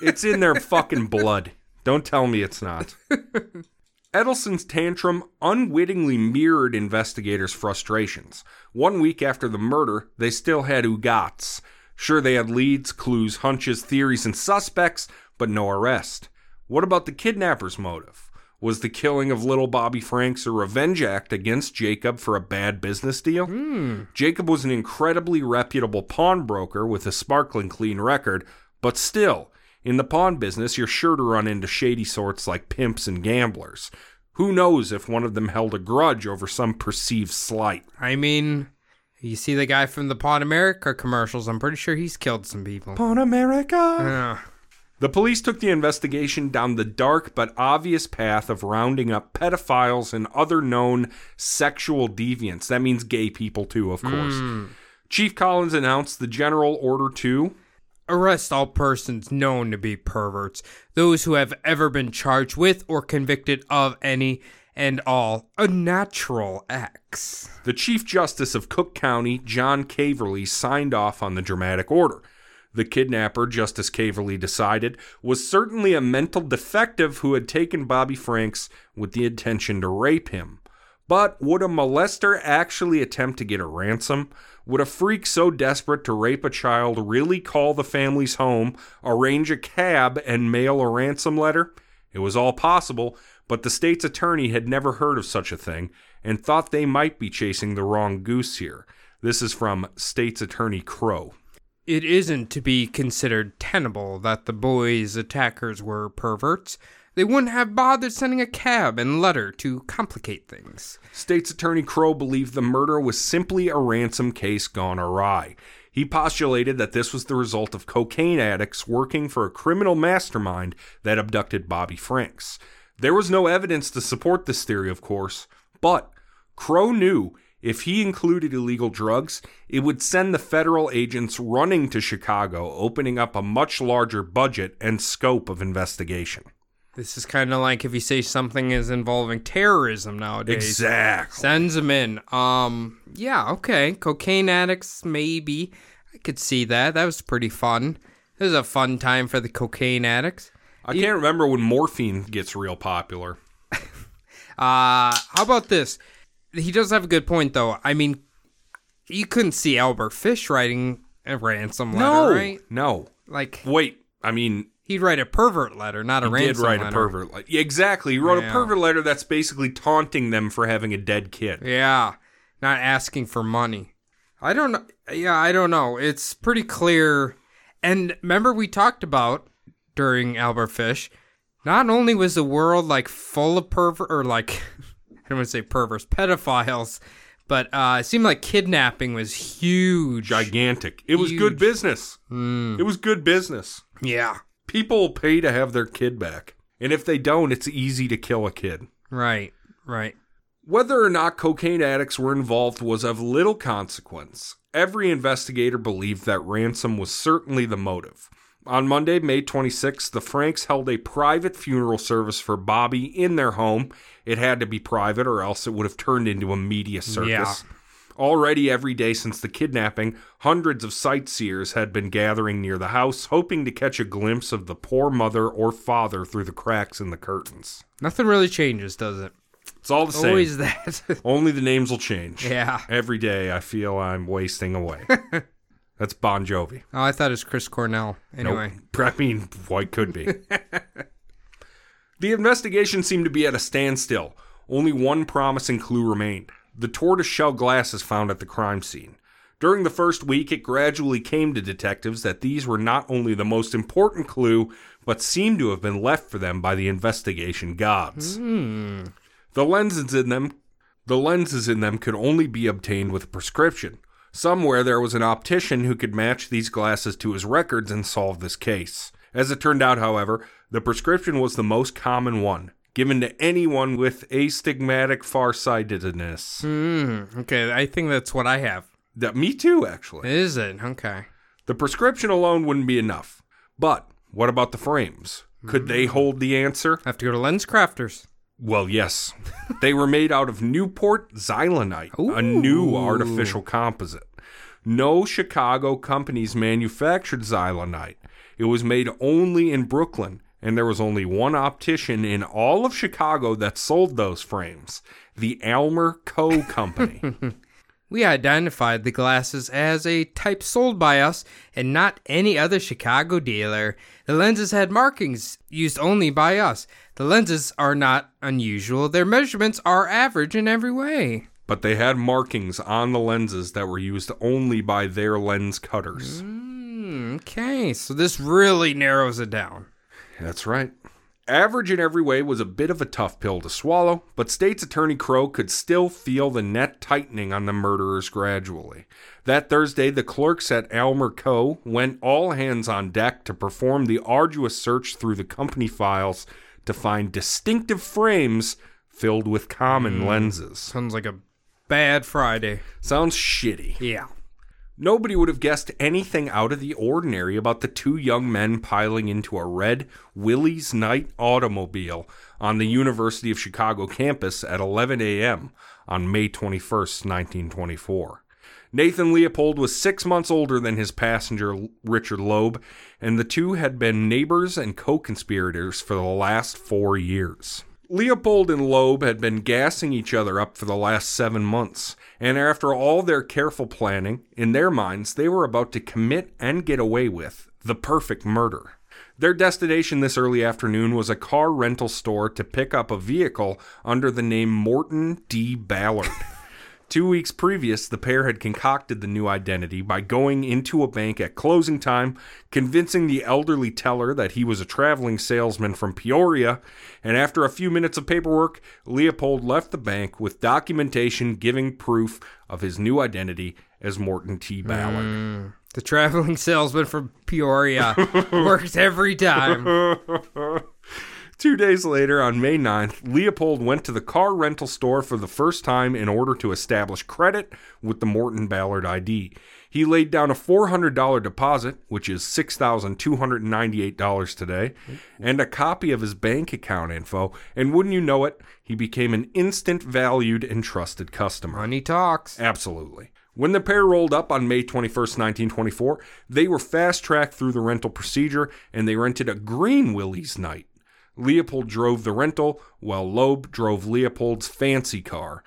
it's in their fucking blood. Don't tell me it's not. Edelson's tantrum unwittingly mirrored investigators' frustrations. One week after the murder, they still had Ugats. Sure, they had leads, clues, hunches, theories, and suspects, but no arrest. What about the kidnapper's motive? Was the killing of little Bobby Franks a revenge act against Jacob for a bad business deal? Hmm. Jacob was an incredibly reputable pawnbroker with a sparkling clean record, but still, in the pawn business, you're sure to run into shady sorts like pimps and gamblers. Who knows if one of them held a grudge over some perceived slight? I mean, you see the guy from the Pawn America commercials. I'm pretty sure he's killed some people. Pawn America! Yeah. The police took the investigation down the dark but obvious path of rounding up pedophiles and other known sexual deviants. That means gay people, too, of course. Hmm. Chief Collins announced the general order to Arrest all persons known to be perverts, those who have ever been charged with or convicted of any and all unnatural acts. The Chief Justice of Cook County, John Caverly, signed off on the dramatic order. The kidnapper, Justice Caverly decided, was certainly a mental defective who had taken Bobby Franks with the intention to rape him. But would a molester actually attempt to get a ransom? Would a freak so desperate to rape a child really call the family's home, arrange a cab, and mail a ransom letter? It was all possible, but the state's attorney had never heard of such a thing and thought they might be chasing the wrong goose here. This is from State's Attorney Crowe. it isn't to be considered tenable that the boys' attackers were perverts, they wouldn't have bothered sending a cab and letter to complicate things. State's Attorney Crowe believed the murder was simply a ransom case gone awry. He postulated that this was the result of cocaine addicts working for a criminal mastermind that abducted Bobby Franks. There was no evidence to support this theory, of course, but Crowe knew if he included illegal drugs, it would send the federal agents running to Chicago, opening up a much larger budget and scope of investigation. This is kind of like if you say something is involving terrorism nowadays. Exactly. Sends them in. Um, yeah, okay. Cocaine addicts, maybe. I could see that. That was pretty fun. It was a fun time for the cocaine addicts. I can't remember when morphine gets real popular. Uh, how about this? He does have a good point, though. I mean, you couldn't see Albert Fish writing a ransom letter, No, right? no. Like, Wait, I mean, he'd write a pervert letter, not a he ransom did write letter. a pervert. letter? Exactly. He wrote Yeah. a pervert letter that's basically taunting them for having a dead kid. Yeah, not asking for money. I don't know. Yeah, I don't know. It's pretty clear. And remember, we talked about during Albert Fish. Not only was the world like full of pervert or like I don't want to say perverts, pedophiles, but uh, it seemed like kidnapping was huge. Gigantic. It was good business. Mm, It was good business. yeah, People pay to have their kid back. And if they don't, it's easy to kill a kid. right, right. Whether or not cocaine addicts were involved was of little consequence. Every investigator believed that ransom was certainly the motive. On Monday, May 26th, the Franks held a private funeral service for Bobby in their home. It had to be private, or else it would have turned into a media circus. Yeah. Already every day since the kidnapping, hundreds of sightseers had been gathering near the house, hoping to catch a glimpse of the poor mother or father through the cracks in the curtains. Nothing really changes, does it? It's all the same. Always that. Only the names will change. yeah. Every day I feel I'm wasting away. That's Bon Jovi. Oh, I thought it was Chris Cornell. Anyway. Nope. I mean, why could be? the investigation seemed to be at a standstill. Only one promising clue remained the tortoiseshell glasses found at the crime scene. During the first week, it gradually came to detectives that these were not only the most important clue, but seemed to have been left for them by the investigation gods. Hmm. The lenses in them the lenses in them could only be obtained with a prescription. Somewhere there was an optician who could match these glasses to his records and solve this case. As it turned out, however, the prescription was the most common one, given to anyone with astigmatic farsightedness. Hmm. Okay, I think that's what I have. That me too, actually. Is it? Okay. The prescription alone wouldn't be enough. But what about the frames? Could they hold the answer? I have to go to Lens Crafters. Well, yes. they were made out of Newport xylonite, a new artificial composite. No Chicago companies manufactured xylonite. It was made only in Brooklyn, and there was only one optician in all of Chicago that sold those frames the Almer Coe Company. We identified the glasses as a type sold by us and not any other Chicago dealer. The lenses had markings used only by us. The lenses are not unusual. Their measurements are average in every way. but they had markings on the lenses that were used only by their lens cutters. Hmm, okay, so this really narrows it down. That's right. Average in every way was a bit of a tough pill to swallow, but State's Attorney Crowe could still feel the net tightening on the murderers gradually. That Thursday, the clerks at Almer Coe went all hands on deck to perform the arduous search through the company files to find distinctive frames filled with common hmm. lenses. Sounds like a bad Friday. Sounds shitty. Yeah. Nobody would have guessed anything out of the ordinary about the two young men piling into a red Willys-Knight automobile on the University of Chicago campus at 11 a.m. on May 21, 1924. Nathan Leopold was six months older than his passenger, Richard Loeb, and the two had been neighbors and co conspirators for the last four years. Leopold and Loeb had been gassing each other up for the last seven months, and after all their careful planning, in their minds, they were about to commit and get away with the perfect murder. Their destination this early afternoon was a car rental store to pick up a vehicle under the name Morton D. Ballard. Two weeks previous, the pair had concocted the new identity by going into a bank at closing time, convincing the elderly teller that he was a traveling salesman from Peoria, and after a few minutes of paperwork, Leopold left the bank with documentation giving proof of his new identity as Morton T. Ballard. Hmm. The traveling salesman from Peoria works every time. Two days later, on May 9th, Leopold went to the car rental store for the first time in order to establish credit with the Morton Ballard ID. He laid down a $400 deposit, which is $6,298 today, and a copy of his bank account info, and wouldn't you know it, he became an instant valued and trusted customer. Money talks. Absolutely. When the pair rolled up on May 21st, 1924, they were fast tracked through the rental procedure and they rented a Green Willys-Knight. Leopold drove the rental, while Loeb drove Leopold's fancy car.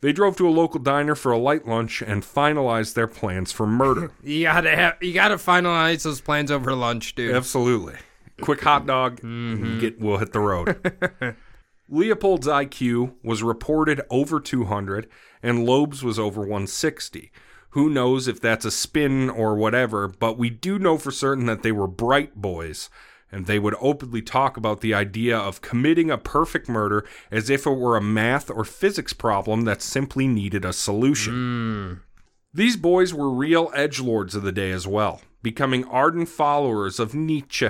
They drove to a local diner for a light lunch and finalized their plans for murder. You gotta have, you gotta finalize those plans over lunch, dude. Absolutely. Quick hot dog, mm-hmm. get, we'll hit the road. Leopold's IQ was reported over 200, and Loeb's was over 160. Who knows if that's a spin or whatever, but we do know for certain that they were bright boys, and they would openly talk about the idea of committing a perfect murder as if it were a math or physics problem that simply needed a solution. Hmm. These boys were real edge lords of the day as well, becoming ardent followers of Nietzsche,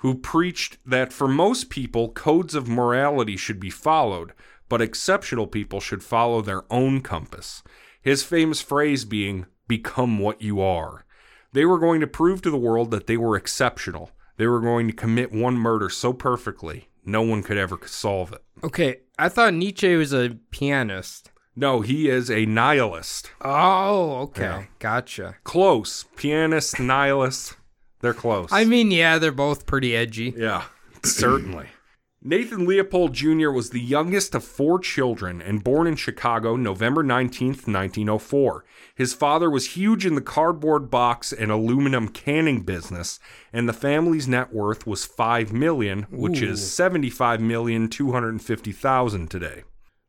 who preached that for most people, codes of morality should be followed, but exceptional people should follow their own compass. His famous phrase being, become what you are. They were going to prove to the world that they were exceptional. They were going to commit one murder so perfectly, no one could ever solve it. Okay, I thought Nietzsche was a pianist. No, he is a nihilist. Oh, okay, Yeah. gotcha. Close. Pianist, nihilist. They're close. I mean, yeah, they're both pretty edgy. Yeah, certainly. Nathan Leopold Jr. was the youngest of four children and born in Chicago November 19th, 1904. His father was huge in the cardboard box and aluminum canning business, and the family's net worth was 5 million, which is 75,250,000 today.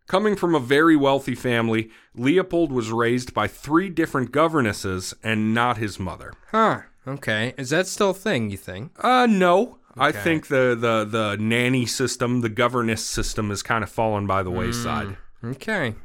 Coming from a very wealthy family, Leopold was raised by three different governesses and not his mother. Huh. Okay. Is that still a thing, you think? Uh, no. I think the, the, the nanny system, the governess system, has kind of fallen by the wayside. Hmm, okay.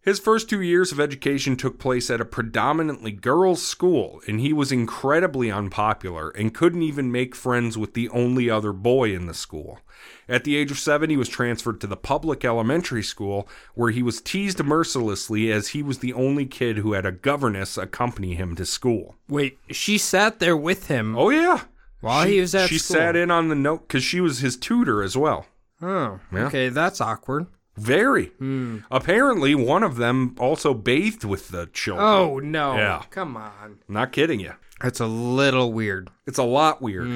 His first two years of education took place at a predominantly girls' school, and he was incredibly unpopular and couldn't even make friends with the only other boy in the school. At the age of seven, he was transferred to the public elementary school, where he was teased mercilessly as he was the only kid who had a governess accompany him to school. Wait, she sat there with him Oh, yeah. While she, he was at She school. sat in on the note because she was his tutor as well. Oh, Yeah. okay, that's awkward. Very. Hmm. Apparently, one of them also bathed with the children. Oh no! Yeah. Come on. Not kidding you. That's a little weird. It's a lot weird.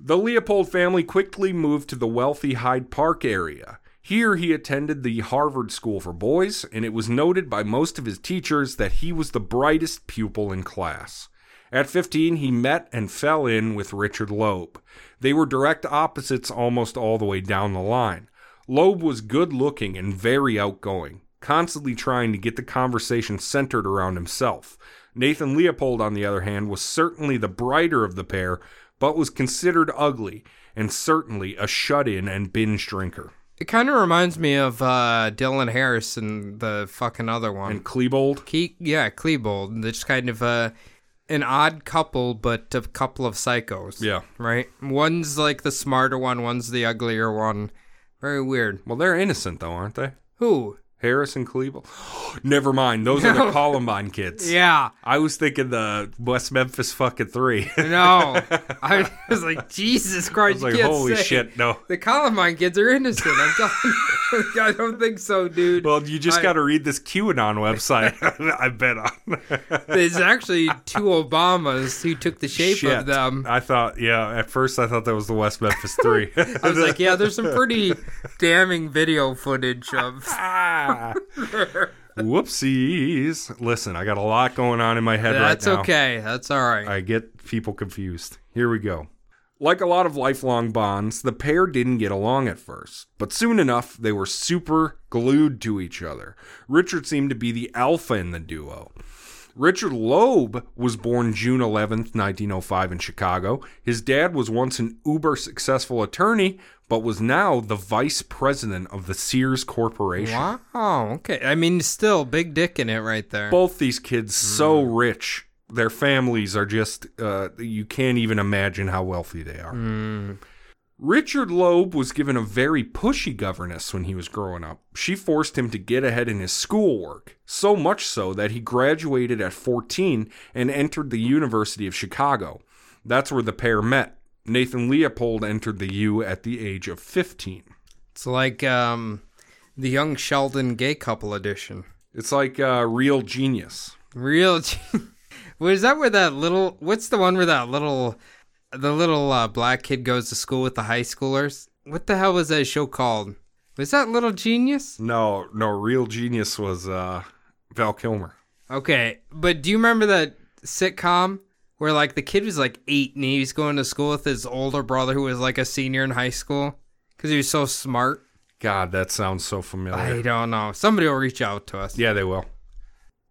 The Leopold family quickly moved to the wealthy Hyde Park area. Here he attended the Harvard School for Boys, and it was noted by most of his teachers that he was the brightest pupil in class. At 15, he met and fell in with Richard Loeb. They were direct opposites almost all the way down the line. Loeb was good looking and very outgoing, constantly trying to get the conversation centered around himself. Nathan Leopold, on the other hand, was certainly the brighter of the pair, but was considered ugly and certainly a shut in and binge drinker. It kind of reminds me of uh, Dylan Harris and the fucking other one. And Klebold, Ke- yeah, Klebold. Just kind of uh, an odd couple, but a couple of psychos. yeah. Right? One's like the smarter one, one's the uglier one. Very weird. Well, they're innocent though, aren't they? Who? Harris and Klebold. Never mind. Those are the Columbine kids. Yeah. I was thinking the West Memphis fucking three. No. I was like, Jesus Christ. was like, holy shit, no. The Columbine kids are innocent. I'm telling you. I don't think so, dude. Well, you just I- got to read this QAnon website. I bet on. There's actually two Obamas who took the shape Shit. of them. I thought, yeah. At first, I thought that was the West Memphis Three. I was like, yeah, there's some pretty damning video footage of. Ah. Whoopsies! Listen, I got a lot going on in my head That's right now. That's okay. That's all right. I get people confused. Here we go. Like a lot of lifelong bonds, the pair didn't get along at first, but soon enough they were super glued to each other. Richard seemed to be the alpha in the duo. Richard Loeb was born June 11th, 1905, in Chicago. His dad was once an uber successful attorney, but was now the vice president of the Sears Corporation. Wow. Okay. I mean, still big dick in it right there. Both these kids so rich, their families are just uh, you can't even imagine how wealthy they are. Richard Loeb was given a very pushy governess when he was growing up. She forced him to get ahead in his schoolwork, so much so that he graduated at 14 and entered the University of Chicago. That's where the pair met. Nathan Leopold entered the U at the age of 15. It's like um, the young Sheldon gay couple edition. It's like uh, real genius. Real. Was that where that little? What's the one where that little, the little uh, black kid goes to school with the high schoolers? What the hell was that show called? Was that Little Genius? No, no, real genius was uh, Val Kilmer. Okay, but do you remember that sitcom where like the kid was like eight and he was going to school with his older brother who was like a senior in high school because he was so smart? God, that sounds so familiar. I don't know. Somebody will reach out to us. Yeah, they will.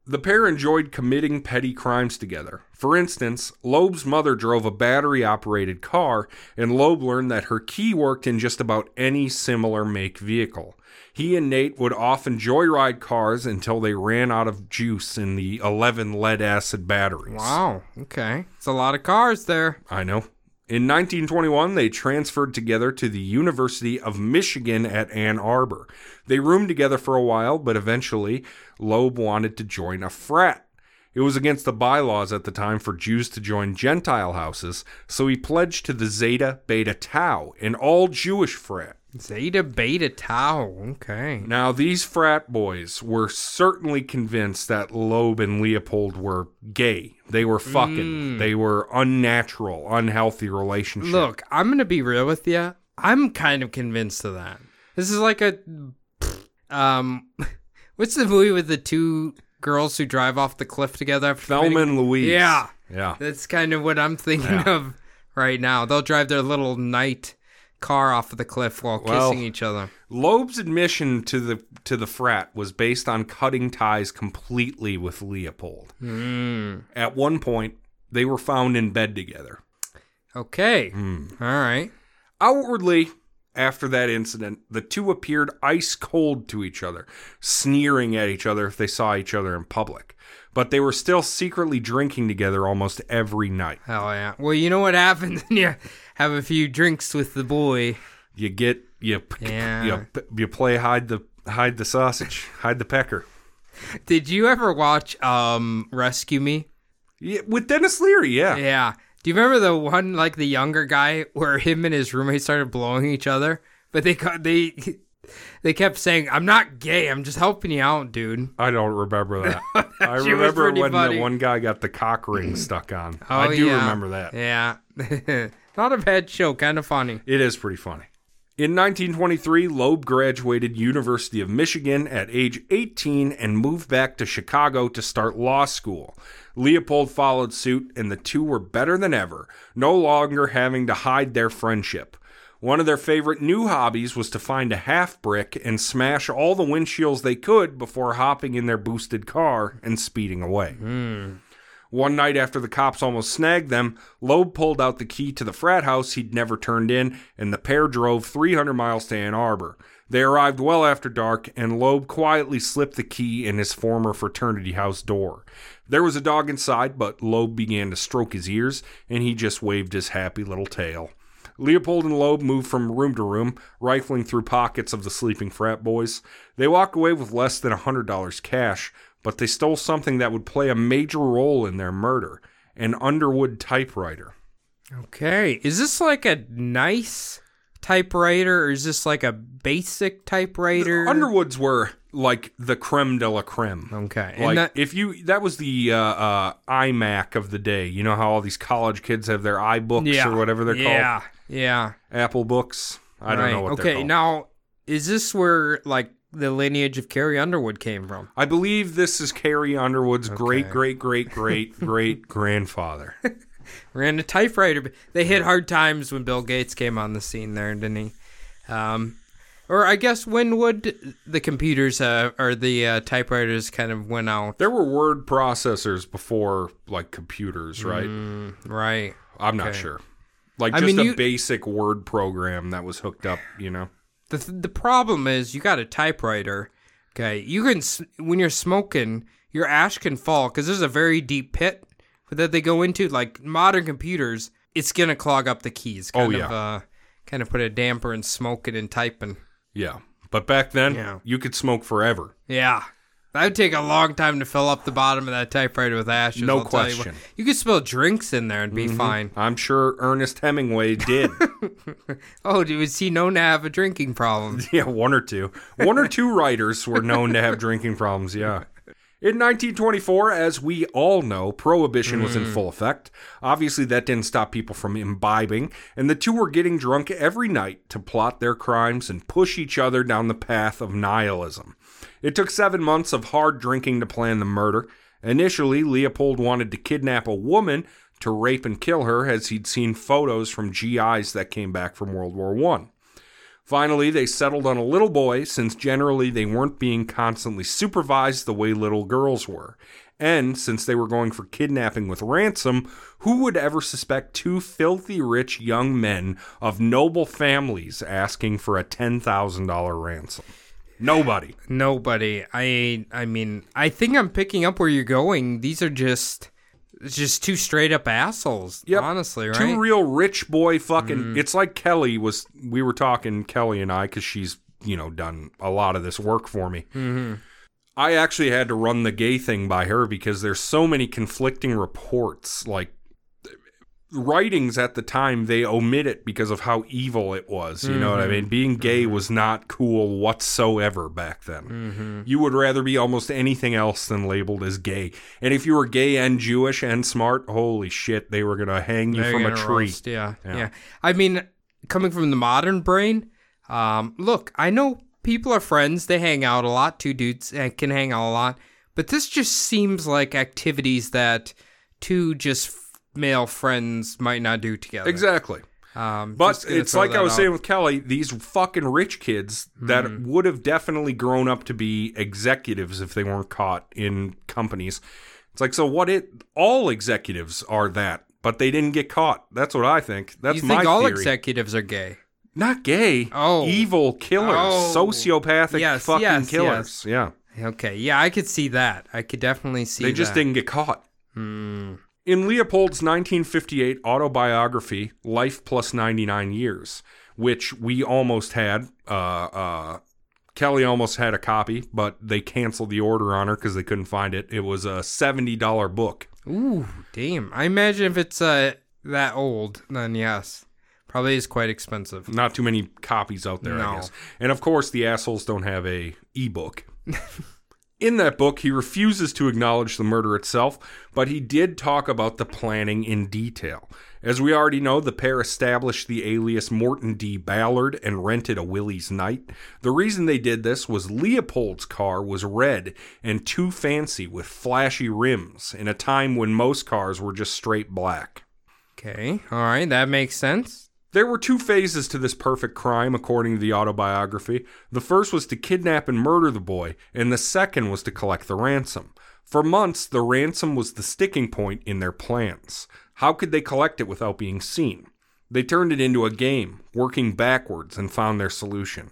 The pair enjoyed committing petty crimes together. For instance, Loeb's mother drove a battery operated car, and Loeb learned that her key worked in just about any similar make vehicle. He and Nate would often joyride cars until they ran out of juice in the 11 lead acid batteries. Wow. Okay. It's a lot of cars there. I know. In 1921, they transferred together to the University of Michigan at Ann Arbor. They roomed together for a while, but eventually, Loeb wanted to join a frat. It was against the bylaws at the time for Jews to join Gentile houses, so he pledged to the Zeta Beta Tau, an all Jewish frat. Zeta Beta Tau. Okay. Now, these frat boys were certainly convinced that Loeb and Leopold were gay. They were fucking. They were unnatural, unhealthy relationship. Look, I'm gonna be real with you. I'm kind of convinced of that. This is like a, um, what's the movie with the two girls who drive off the cliff together after Thelma and Louise. Yeah, Yeah. that's kind of what I'm thinking Yeah. of right now. They'll drive their little night car off of the cliff while Well- kissing each other. Loeb's admission to the to the frat was based on cutting ties completely with Leopold. Hmm. At one point, they were found in bed together. Okay, Hmm. all right. Outwardly, after that incident, the two appeared ice cold to each other, sneering at each other if they saw each other in public. But they were still secretly drinking together almost every night. Hell yeah. Well, you know what happens when you have a few drinks with the boy. You get you Yeah. you, you play hide the hide the sausage, hide the pecker. Did you ever watch um Rescue Me? Yeah, with Denis Leary, yeah. Yeah. Do you remember the one like the younger guy where him and his roommate started blowing each other? But they they they kept saying, "I'm not gay. I'm just helping you out, dude." I don't remember that. I remember when funny. the one guy got the cock ring stuck on. Oh, I do yeah. remember that. Yeah. Not a bad show. Kind of funny. It is pretty funny. In 1923, Loeb graduated University of Michigan at age 18 and moved back to Chicago to start law school. Leopold followed suit, and the two were better than ever, no longer having to hide their friendship. One of their favorite new hobbies was to find a half brick and smash all the windshields they could before hopping in their boosted car and speeding away. Hmm. One night after the cops almost snagged them, Loeb pulled out the key to the frat house he'd never turned in, and the pair drove 300 miles to Ann Arbor. They arrived well after dark, and Loeb quietly slipped the key in his former fraternity house door. There was a dog inside, but Loeb began to stroke his ears, and he just waved his happy little tail. Leopold and Loeb moved from room to room, rifling through pockets of the sleeping frat boys. They walked away with less than a $100 cash, but they stole something that would play a major role in their murder an Underwood typewriter. Okay. Is this like a nice typewriter or is this like a basic typewriter? Underwoods were like the creme de la creme. Okay. And Like that- if you that was the uh, uh, iMac of the day. You know how all these college kids have their iBooks yeah. or whatever they're called? yeah. Yeah. Apple books. I don't know what Okay. they're called. Now, is this where like the lineage of Carrie Underwood came from? I believe this is Carrie Underwood's great, great, great, great, great grandfather. ran a typewriter. They hit hard times when Bill Gates came on the scene there, didn't he? Um, or I guess when would the computers uh, or the uh, typewriters kind of went out? There were word processors before like computers, right? Mm, right. I'm not sure. Like I just mean, a you- basic word program that was hooked up, you know. The the problem is you got a typewriter. Okay, you can when you're smoking, your ash can fall because there's a very deep pit that they go into. Like modern computers, it's gonna clog up the keys. Oh, Kind yeah. Of, uh, kind of put a damper in smoking and typing. Yeah. But back then, Yeah. you could smoke forever. Yeah. That would take a long time to fill up the bottom of that typewriter with ashes. No I'll tell you question. You, could spill drinks in there and be mm-hmm. fine. I'm sure Ernest Hemingway did. Oh, was he known to have a drinking problem? yeah, one or two. One or two writers were known to have drinking problems, yeah. In 1924, as we all know, prohibition was in mm. full effect. Obviously, that didn't stop people from imbibing, and the two were getting drunk every night to plot their crimes and push each other down the path of nihilism. It took seven months of hard drinking to plan the murder. Initially, Leopold wanted to kidnap a woman to rape and kill her, as he'd seen photos from GIs that came back from World War One. Finally, they settled on a little boy since generally they weren't being constantly supervised the way little girls were. And since they were going for kidnapping with ransom, who would ever suspect two filthy rich young men of noble families asking for a $10,000 ransom? Nobody. Nobody. I I mean, I think I'm picking up where you're going. These are just just two straight up assholes. Yep. Honestly, right? Two real rich boy fucking. It's like Kelly was. We were talking Kelly and I because she's you know done a lot of this work for me. Mm-hmm. I actually had to run the gay thing by her because there's so many conflicting reports. Like writings at the time, they omit it because of how evil it was. You know what I mean? Being gay was not cool whatsoever back then. You would rather be almost anything else than labeled as gay. And if you were gay and Jewish and smart, holy shit, they were gonna hang you They're from a tree. roast, Yeah, Yeah. yeah, I mean, coming from the modern brain, um, look, I know people are friends. They hang out a lot. Two dudes uh, can hang out a lot. But this just seems like activities that two just male friends might not do together. Exactly. Um, But it's like I was out. saying with Kelly, these fucking rich kids that Hmm. would have definitely grown up to be executives if they weren't caught in companies. It's like, so what it all executives are that, but they didn't get caught. That's what I think. That's you my think all theory. executives are gay? Not gay. Oh. Evil killers. Oh. Sociopathic Yes, fucking yes, killers. Yeah. Okay, yeah, I could see that. I could definitely see. They just that. didn't get caught. Hmm. In Leopold's 1958 autobiography, Life Plus 99 Years, which we almost had, uh, uh, Kelly almost had a copy, but they canceled the order on her because they couldn't find it. It was a $70 book. Ooh, damn! I imagine if it's uh that old, then yes, probably is quite expensive. Not too many copies out there, No. I guess. And of course, the assholes don't have a ebook. In that book, he refuses to acknowledge the murder itself, but he did talk about the planning in detail. As we already know, the pair established the alias Morton D. Ballard and rented a Willys-Knight. The reason they did this was Leopold's car was red and too fancy with flashy rims in a time when most cars were just straight black. Okay, all right, that makes sense. There were two phases to this perfect crime, according to the autobiography. The first was to kidnap and murder the boy, and the second was to collect the ransom. For months, the ransom was the sticking point in their plans. How could they collect it without being seen? They turned it into a game, working backwards, and found their solution.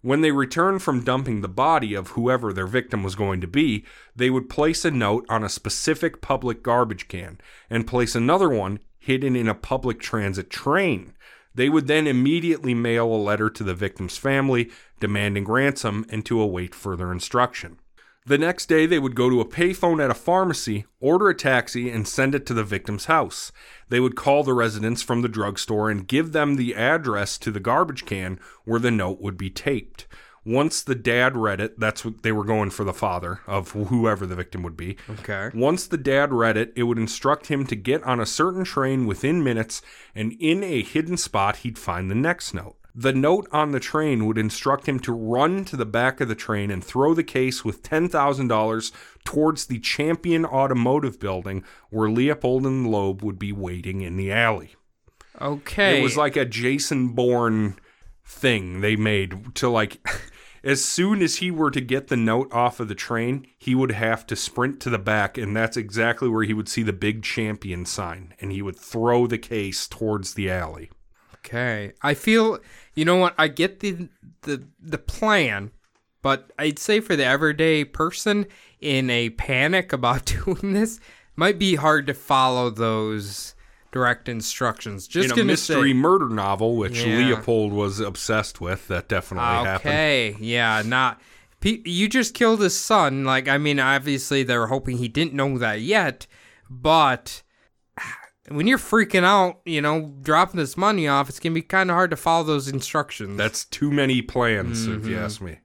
When they returned from dumping the body of whoever their victim was going to be, they would place a note on a specific public garbage can and place another one hidden in a public transit train. They would then immediately mail a letter to the victim's family demanding ransom and to await further instruction. The next day, they would go to a payphone at a pharmacy, order a taxi, and send it to the victim's house. They would call the residents from the drugstore and give them the address to the garbage can where the note would be taped. Once the dad read it, that's what they were going for the father of whoever the victim would be. Okay. Once the dad read it, it would instruct him to get on a certain train within minutes, and in a hidden spot, he'd find the next note. The note on the train would instruct him to run to the back of the train and throw the case with $10,000 towards the Champion Automotive building where Leopold and Loeb would be waiting in the alley. Okay. It was like a Jason Bourne thing they made to like as soon as he were to get the note off of the train, he would have to sprint to the back and that's exactly where he would see the big champion sign and he would throw the case towards the alley. Okay. I feel you know what, I get the the the plan, but I'd say for the everyday person in a panic about doing this, might be hard to follow those direct instructions. Just In a mystery say, murder novel, which Yeah. Leopold was obsessed with, that definitely happened. Okay, yeah, not. You just killed his son. Like, I mean, obviously they're hoping he didn't know that yet, but when you're freaking out, you know, dropping this money off, it's gonna be kind of hard to follow those instructions. That's too many plans, if you mm-hmm. ask me.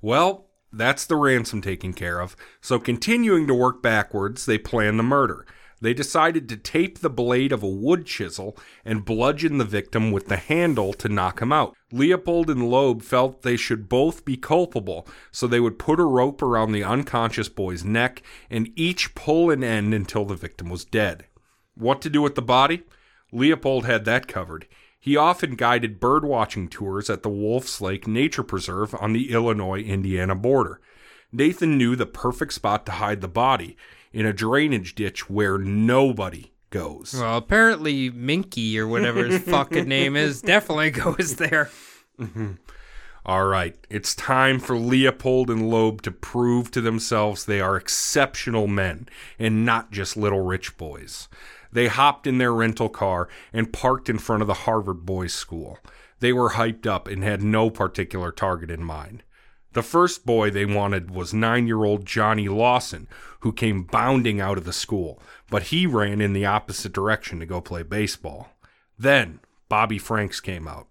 Well, that's the ransom taken care of. So, continuing to work backwards, they plan the murder. They decided to tape the blade of a wood chisel and bludgeon the victim with the handle to knock him out. Leopold and Loeb felt they should both be culpable, so they would put a rope around the unconscious boy's neck and each pull an end until the victim was dead. What to do with the body? Leopold had that covered. He often guided birdwatching tours at the Wolf's Lake Nature Preserve on the Illinois Indiana border. Nathan knew the perfect spot to hide the body in a drainage ditch where nobody goes. well, apparently Minky or whatever his fucking name is definitely goes there. Mm-hmm. All right, it's time for Leopold and Loeb to prove to themselves they are exceptional men and not just little rich boys. They hopped in their rental car and parked in front of the Harvard Boys School. They were hyped up and had no particular target in mind. The first boy they wanted was nine year old Johnny Lawson, who came bounding out of the school, but he ran in the opposite direction to go play baseball. Then Bobby Franks came out.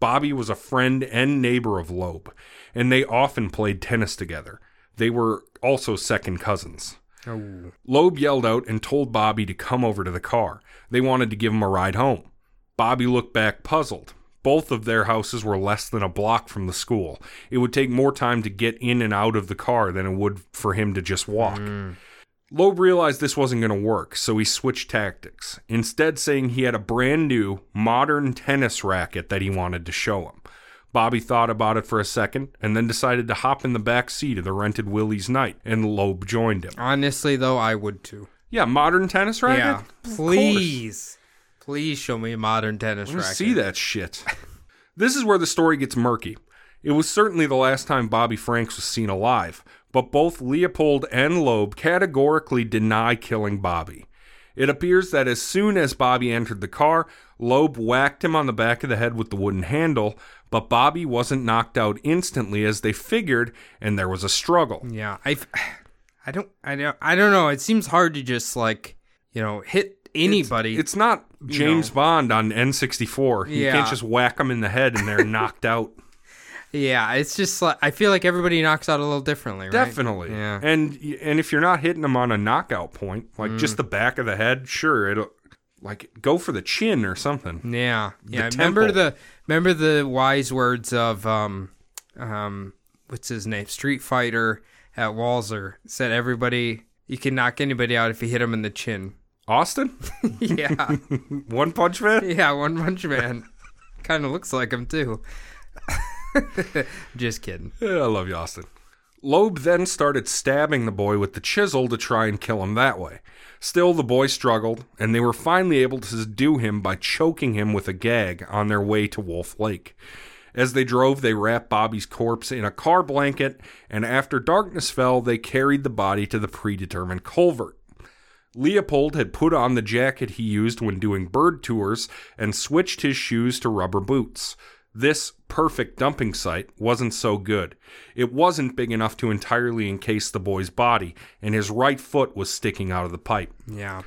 Bobby was a friend and neighbor of Loeb, and they often played tennis together. They were also second cousins. Oh. Loeb yelled out and told Bobby to come over to the car. They wanted to give him a ride home. Bobby looked back puzzled. Both of their houses were less than a block from the school. It would take more time to get in and out of the car than it would for him to just walk. Loeb realized this wasn't going to work, so he switched tactics, instead, saying he had a brand new, modern tennis racket that he wanted to show him. Bobby thought about it for a second and then decided to hop in the back seat of the rented Willys-Knight, and Loeb joined him. Honestly, though, I would too. Yeah, modern tennis racket? Yeah, please, please show me a modern tennis racket. see that shit. this is where the story gets murky. It was certainly the last time Bobby Franks was seen alive, but both Leopold and Loeb categorically deny killing Bobby. It appears that as soon as Bobby entered the car, Loeb whacked him on the back of the head with the wooden handle, but Bobby wasn't knocked out instantly as they figured, and there was a struggle. Yeah, I, I don't, I don't, I don't know. It seems hard to just like you know hit anybody. It's not James Bond on N64. You Yeah. can't just whack them in the head and they're knocked out. yeah, it's just like I feel like everybody knocks out a little differently. Right? Definitely. Yeah. And and if you're not hitting them on a knockout point, like Mm. just the back of the head, sure, it'll like go for the chin or something. Yeah, yeah. The remember the remember the wise words of um um what's his name Street Fighter at Walzer said everybody you can knock anybody out if you hit them in the chin. Austin? yeah, One Punch Man? yeah. One Punch Man kind of looks like him too. Just kidding. Yeah, I love you, Austin. Loeb then started stabbing the boy with the chisel to try and kill him that way. Still, the boy struggled, and they were finally able to subdue him by choking him with a gag on their way to Wolf Lake. As they drove, they wrapped Bobby's corpse in a car blanket, and after darkness fell, they carried the body to the predetermined culvert. Leopold had put on the jacket he used when doing bird tours and switched his shoes to rubber boots. This perfect dumping site wasn't so good. It wasn't big enough to entirely encase the boy's body, and his right foot was sticking out of the pipe. Yeah.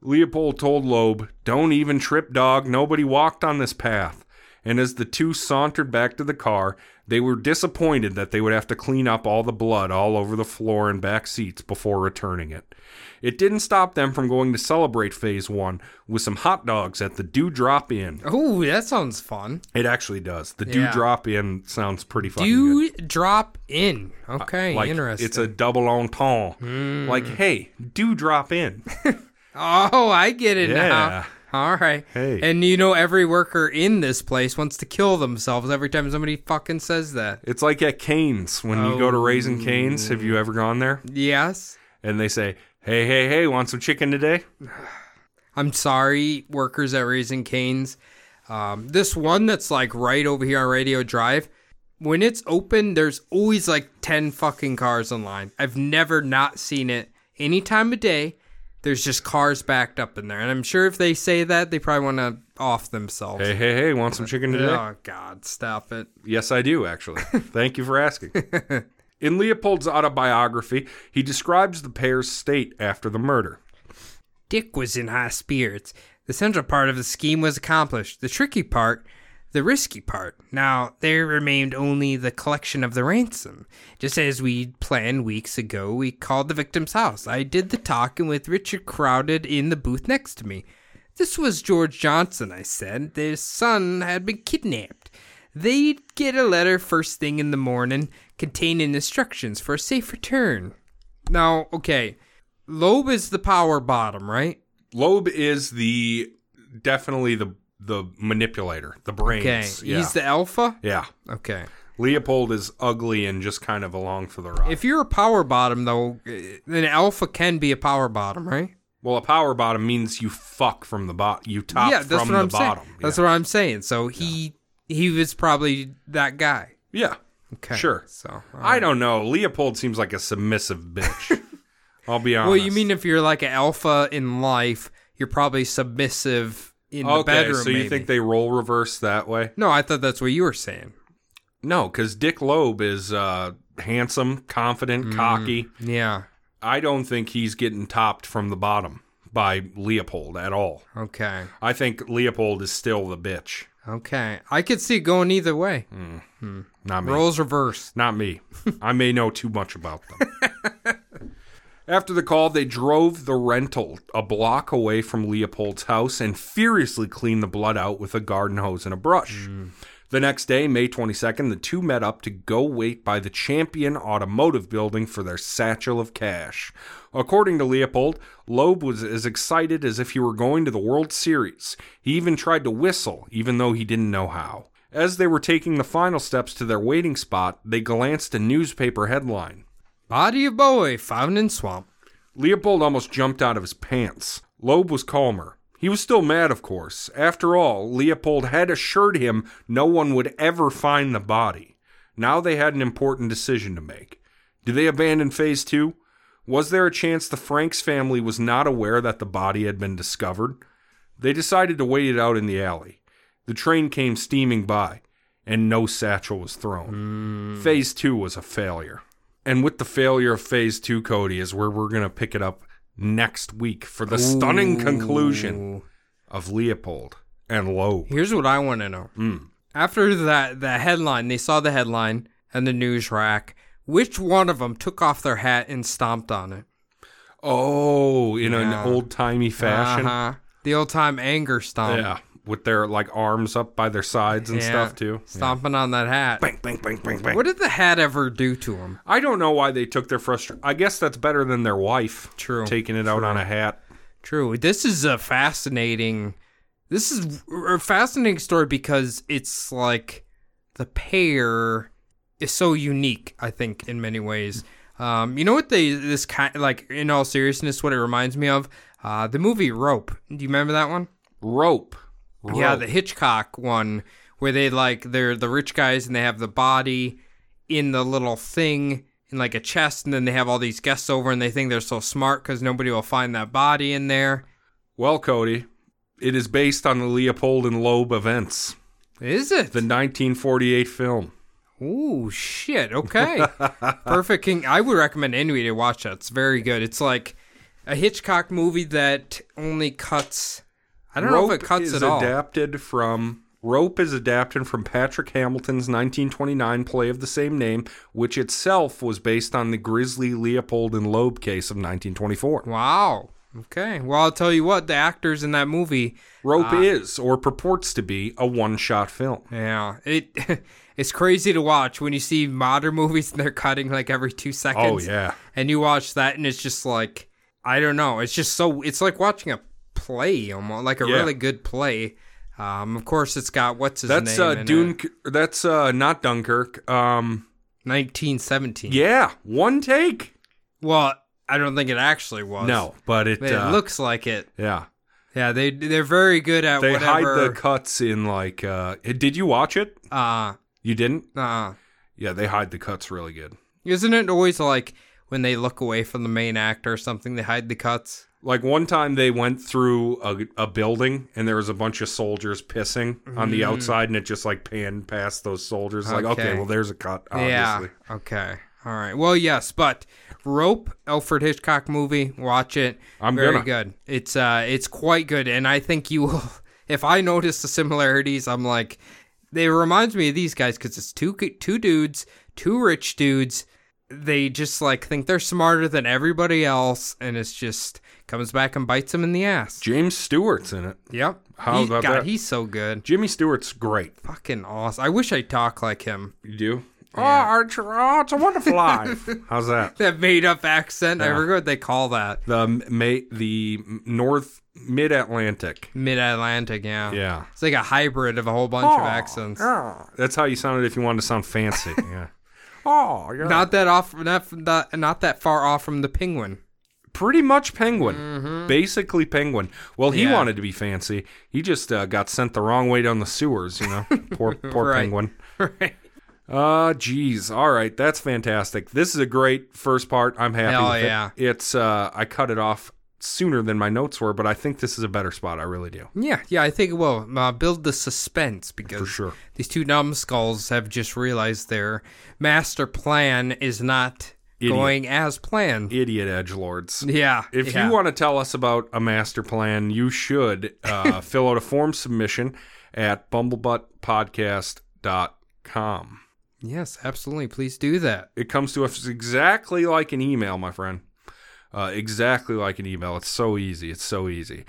Leopold told Loeb, Don't even trip, dog. Nobody walked on this path. And as the two sauntered back to the car, they were disappointed that they would have to clean up all the blood all over the floor and back seats before returning it. It didn't stop them from going to celebrate phase one with some hot dogs at the Dew Drop Inn. Oh, that sounds fun. It actually does. The Yeah. Dewdrop Inn sounds pretty good. Do drop in. Okay, uh, Like interesting. it's a double entendre. Like, hmm. hey, do drop in. oh, I get it Yeah. now. All right. Hey. And you know, every worker in this place wants to kill themselves every time somebody fucking says that. It's like at Canes when you go to Raising Canes. Have you ever gone there? Yes. And they say, "Hey, hey, hey, want some chicken today?" I'm sorry, workers at Raising Canes. Um, this one that's like right over here on Radio Drive, when it's open, there's always like 10 fucking cars in line. I've never not seen it any time of day. There's just cars backed up in there. And I'm sure if they say that, they probably want to off themselves. Hey, hey, hey, want some chicken today? Oh, God, stop it. Yes, I do, actually. Thank you for asking. In Leopold's autobiography, he describes the pair's state after the murder. Dick was in high spirits. The central part of the scheme was accomplished. The tricky part, the risky part. Now, there remained only the collection of the ransom. Just as we'd planned weeks ago, we called the victim's house. I did the talking with Richard crowded in the booth next to me. This was George Johnson, I said. Their son had been kidnapped. They'd get a letter first thing in the morning containing instructions for a safe return. Now, okay, Loeb is the power bottom, right? Loeb is the definitely the the manipulator, the brains. Okay, yeah. he's the alpha. yeah. Okay, Leopold is ugly and just kind of along for the ride. if you're a power bottom though, then alpha can be a power bottom, right? well, a power bottom means you fuck from the bottom. You top yeah, that's from what the I'm bottom. saying. That's what I'm saying. So he he was probably that guy. yeah. Okay, Sure. So all I don't know. Leopold seems like a submissive bitch. I'll be honest. well, you mean if you're like an alpha in life, you're probably submissive in the okay? bedroom. so you maybe. think they roll reverse that way? No, I thought that's what you were saying. No, because Dick Loeb is uh, handsome, confident, Mm. cocky. Yeah. I don't think he's getting topped from the bottom by Leopold at all. Okay. I think Leopold is still the bitch. Okay. I could see it going either way. Not me. Roles reverse. Not me. I may know too much about them. After the call, they drove the rental a block away from Leopold's house and furiously cleaned the blood out with a garden hose and a brush. Mm. The next day, May 22nd, the two met up to go wait by the Champion Automotive building for their satchel of cash. According to Leopold, Loeb was as excited as if he were going to the World Series. He even tried to whistle, even though he didn't know how. As they were taking the final steps to their waiting spot, they glanced a newspaper headline. Body of boy found in swamp. Leopold almost jumped out of his pants. Loeb was calmer. He was still mad, of course. After all, Leopold had assured him no one would ever find the body. Now they had an important decision to make. Did they abandon phase two? Was there a chance the Franks family was not aware that the body had been discovered? They decided to wait it out in the alley. The train came steaming by, and no satchel was thrown. Hmm. Phase two was a failure. And with the failure of phase two, Cody, is where we're going to pick it up next week for the stunning conclusion of Leopold and Loeb. Here's what I want to know. Mm. After that, the headline, they saw the headline and the news rack. Which one of them took off their hat and stomped on it? Oh, in Yeah. an old timey fashion. Uh-huh. The old time anger stomp. Yeah, with their like arms up by their sides and Yeah. stuff too. Stomping on that hat. Bang, bang, bang, bang, bang. What did the hat ever do to him? I don't know why they took their frustration. I guess that's better than their wife True. taking it out on a hat. True. This is a fascinating. This is a fascinating story because it's like the pair is so unique. I think in many ways. Um, you know what they this kind like in all seriousness, what it reminds me of? Uh, the movie Rope. Do you remember that one? Rope. Yeah, the Hitchcock one where they like they're the rich guys and they have the body in the little thing in like a chest, and then they have all these guests over and they think they're so smart because nobody will find that body in there. Well, Cody, it is based on the Leopold and Loeb events, Is it? the 1948 film. Ooh, shit. Okay. Perfect King. I would recommend anybody to watch that. It's very good. It's like a Hitchcock movie that only cuts. I don't know Rope if it cuts is at all. adapted from Rope is adapted from Patrick Hamilton's 1929 play of the same name, which itself was based on the Grisly Leopold and Loeb case of 1924. Wow. Okay. Well, I'll tell you what, the actors in that movie, Rope uh, is, or purports to be, a one shot film. yeah, it it's crazy to watch when you see modern movies and they're cutting like every 2 seconds. Oh yeah. And you watch that and it's just like I don't know. It's just so it's like watching a play almost like a Yeah. really good play. Um, of course, it's got what's his That's name? uh, it? That's uh, not Dunkirk. Um, 1917. yeah, one take. Well, I don't think it actually was. No, but it. But it uh, looks like it. Yeah, Yeah, they they're very good at they hide the cuts in like. Uh, did you watch it? uh, You didn't? uh, Yeah, they hide the cuts really good. isn't it always like when they look away from the main actor or something, they hide the cuts? Like one time they went through a, a building and there was a bunch of soldiers pissing on the outside and it just like panned past those soldiers. Like, okay, Mm. Okay. well, there's a cut, obviously. Yeah. Okay. All right. Well, yes, but Rope, Alfred Hitchcock movie. Watch it. I'm very gonna. good. It's uh, it's quite good, and I think you will. If I notice the similarities, I'm like, it reminds me of these guys because it's two two dudes, two rich dudes. They just like think they're smarter than everybody else, and it's just comes back and bites them in the ass. James Stewart's in it. Yep. How He- about God, that? he's so good. Jimmy Stewart's great. Fucking awesome. I wish I talk like him. You do? Oh, Archer, oh, it's a wonderful life. How's that? That made up accent. I forget what they call that. The ma- the North Mid Atlantic. Mid Atlantic, yeah. Yeah. It's like a hybrid of a whole bunch of accents. That's how you sounded if you wanted to sound fancy. yeah. Oh, yeah. Not that off, not not, not that far off from the penguin. pretty much penguin basically penguin well he Mm-hmm. Yeah. wanted to be fancy he just uh, got sent the wrong way down the sewers you know poor poor Right. penguin right. uh geez all right that's fantastic this is a great first part i'm happy Hell with yeah. it it's uh i cut it off sooner than my notes were but i think this is a better spot i really do Yeah, yeah, I think it will uh, build the suspense because for sure these two numbskulls have just realized their master plan is not Idiot. going as planned. idiot edge lords Yeah. If yeah. you want to tell us about a master plan, you should uh, fill out a form submission at bumblebuttpodcast.com. yes, absolutely, please do that. It comes to us exactly like an email, my friend. Uh, exactly like an email. It's so easy. It's so easy.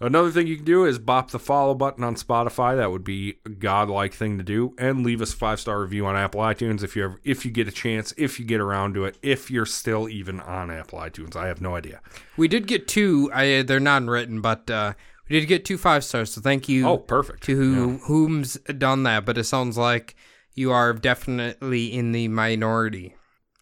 Another thing you can do is bop the follow button on Spotify. That would be a godlike thing to do, and leave us a five star review on Apple iTunes if you ever, if you get a chance, if you get around to it, if you're still even on Apple iTunes. I have no idea. We did get two. I, they're non-written, but uh, we did get two five stars. So thank you. Oh, perfect. to who whom's done that, but it sounds like you are definitely in the minority.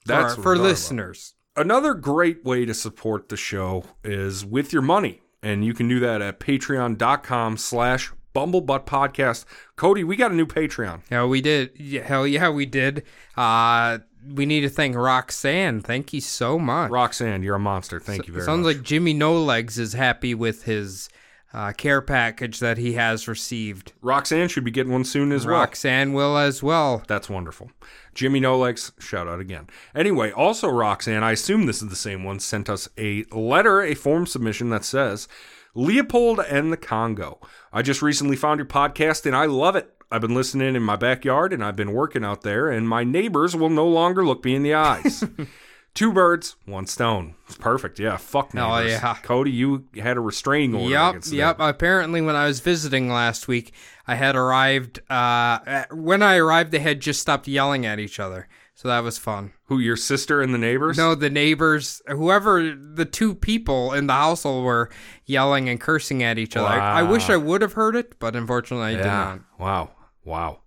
That's for, for listeners. Another great way to support the show is with your money. And you can do that at patreon.com slash bumblebutt podcast. Cody, we got a new Patreon. Yeah, we did. Yeah, hell yeah, we did. Uh, we need to thank Roxanne. Thank you so much. Roxanne, you're a monster. Thank you very Sounds much. Sounds like Jimmy No Legs is happy with his uh, care package that he has received. Roxanne should be getting one soon as well. Roxanne will as well. That's wonderful. Jimmy No Legs, shout out again. Anyway, also Roxanne, I assume this is the same one, sent us a letter, a form submission that says, Leopold and the Congo. I just recently found your podcast and I love it. I've been listening in my backyard and I've been working out there, and my neighbors will no longer look me in the eyes. Two birds, one stone. It's perfect. Yeah, fuck neighbors. Oh, yeah. Cody, you had a restraining order Yep, against them. yep. Apparently, when I was visiting last week, I had arrived. Uh, at- when I arrived, they had just stopped yelling at each other, so that was fun. Who, your sister and the neighbors? No, the neighbors, whoever the two people in the household were yelling and cursing at each other. I, I wish I would have heard it, but unfortunately, I did not. Wow. Wow.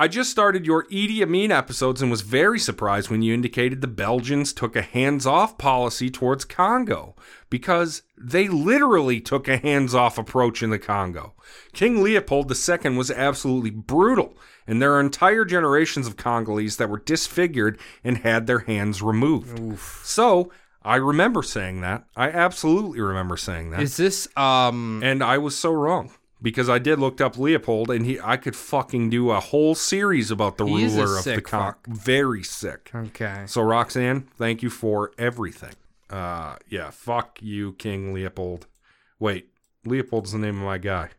I just started your Idi Amin episodes and was very surprised when you indicated the Belgians took a hands off policy towards Congo because they literally took a hands off approach in the Congo. King Leopold II was absolutely brutal, and there are entire generations of Congolese that were disfigured and had their hands removed. So I remember saying that. I absolutely remember saying that. Is this um? And I was so wrong because I did look up Leopold, and he I could fucking do a whole series about the He's ruler of the fuck. Very sick. Okay. So Roxanne, thank you for everything. Uh, yeah, fuck you, King Leopold. Wait, Leopold's the name of my guy.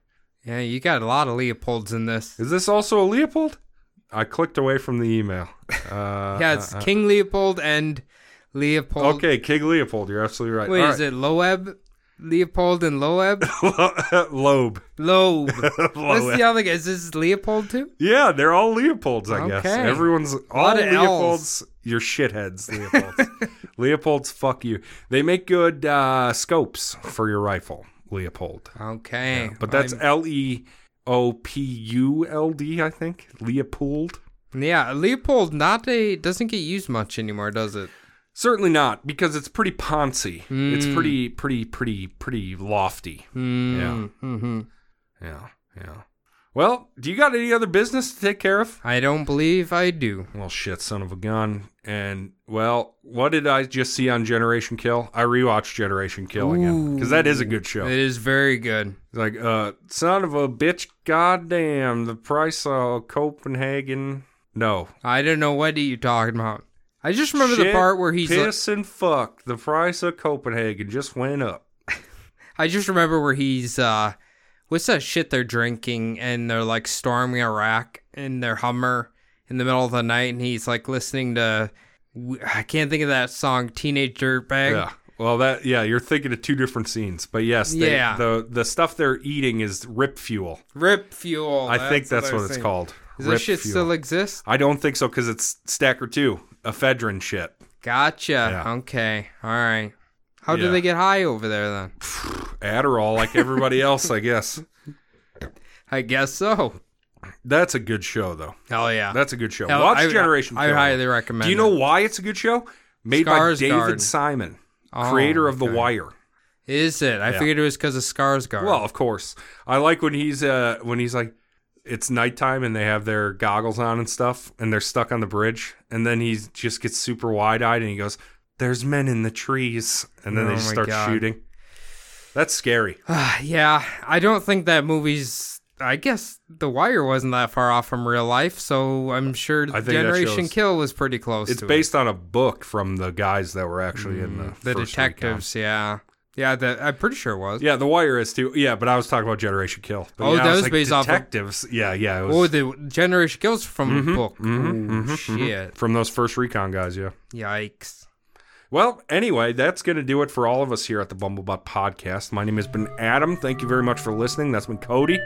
Yeah, you got a lot of Leopolds in this. Is this also a Leopold? I clicked away from the email. Uh, Yeah, it's King Leopold and Leopold. okay, King Leopold. You're absolutely right. Wait, All is it Loeb? Leopold and Loeb? Loeb? Loeb. What's the other guy? Is this Leopold too? Yeah, they're all Leopolds, I guess. Okay. Everyone's all of Ls. Leopolds. You're shitheads, Leopolds. Leopolds, fuck you. They make good uh, scopes for your rifle, Leopold. Okay. But that's L E O P U L D, I think. Leopold. yeah, Leopold not a doesn't get used much anymore, does it? Certainly not, because it's pretty poncy. It's Hmm. pretty, pretty, pretty, pretty lofty. Mm, hmm Yeah, yeah. Well, do you got any other business to take care of? I don't believe I do. Well, shit, son of a gun. And, well, what did I just see on Generation Kill? I rewatched Generation Kill again. Because that is a good show. It is very good. Like, uh, son of a bitch, goddamn, the price of Copenhagen. No. I don't know what are you're talking about. I just remember the part where he's like, Piss and fuck. The price of Copenhagen just went up. I just remember where he's uh what's that shit they're drinking and they're like storming Iraq in their Hummer in the middle of the night and he's like listening to I can't think of that song Teenage Dirtbag. Yeah. Well, that yeah, you're thinking of two different scenes, but yes, they, Yeah. the the stuff they're eating is rip fuel. Rip Fuel. I think that's I what it's called. Does this shit fuel. still exist? I don't think so because it's Stacker Two, ephedrine shit. Gotcha. Yeah. Okay. All right. How Yeah. do they get high over there then? Adderall, like everybody else, I guess. I guess so. That's a good show, though. Hell yeah. That's a good show. Hell, Watch I- Generation. I, Kill. highly recommend. Do you know it. why it's a good show? Made by. David Simon, Oh, creator of The okay. Wire. Is it? I Yeah. figured it was because of Skarsgård. Well, of course. I like when he's uh when he's like it's nighttime and they have their goggles on and stuff and they're stuck on the bridge and then he just gets super wide-eyed and he goes there's men in the trees and then Oh they just start God. shooting. That's scary. yeah, I don't think that movie's. I guess The Wire wasn't that far off from real life, so I'm sure I think that Generation Kill was pretty close. It's based on a book from the guys that were actually in mm, the the detectives. Yeah, yeah. The, I'm pretty sure it was. Yeah, The Wire is too. Yeah, but I was talking about Generation Kill. But Oh, yeah, I that was like, based off of- detectives. Yeah, yeah, it was Oh, the Generation Kills from Mm-hmm, book. Mm-hmm, oh mm-hmm, mm-hmm. shit! from those first recon guys. Yeah. Yikes! Well, anyway, that's going to do it for all of us here at the Bumblebutt Podcast. My name has been Adam. Thank you very much for listening. That's been Cody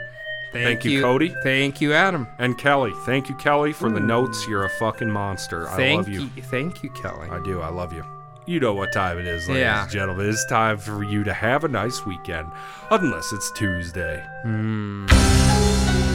Thank you, Cody. Thank you, Adam. and Kelly. Thank you, Kelly, for the notes. You're a fucking monster. I Thank love you. Thank you, Kelly. I do. I love you. You know what time it is, ladies Yeah. and gentlemen. It's time for you to have a nice weekend, unless it's Tuesday. Mm.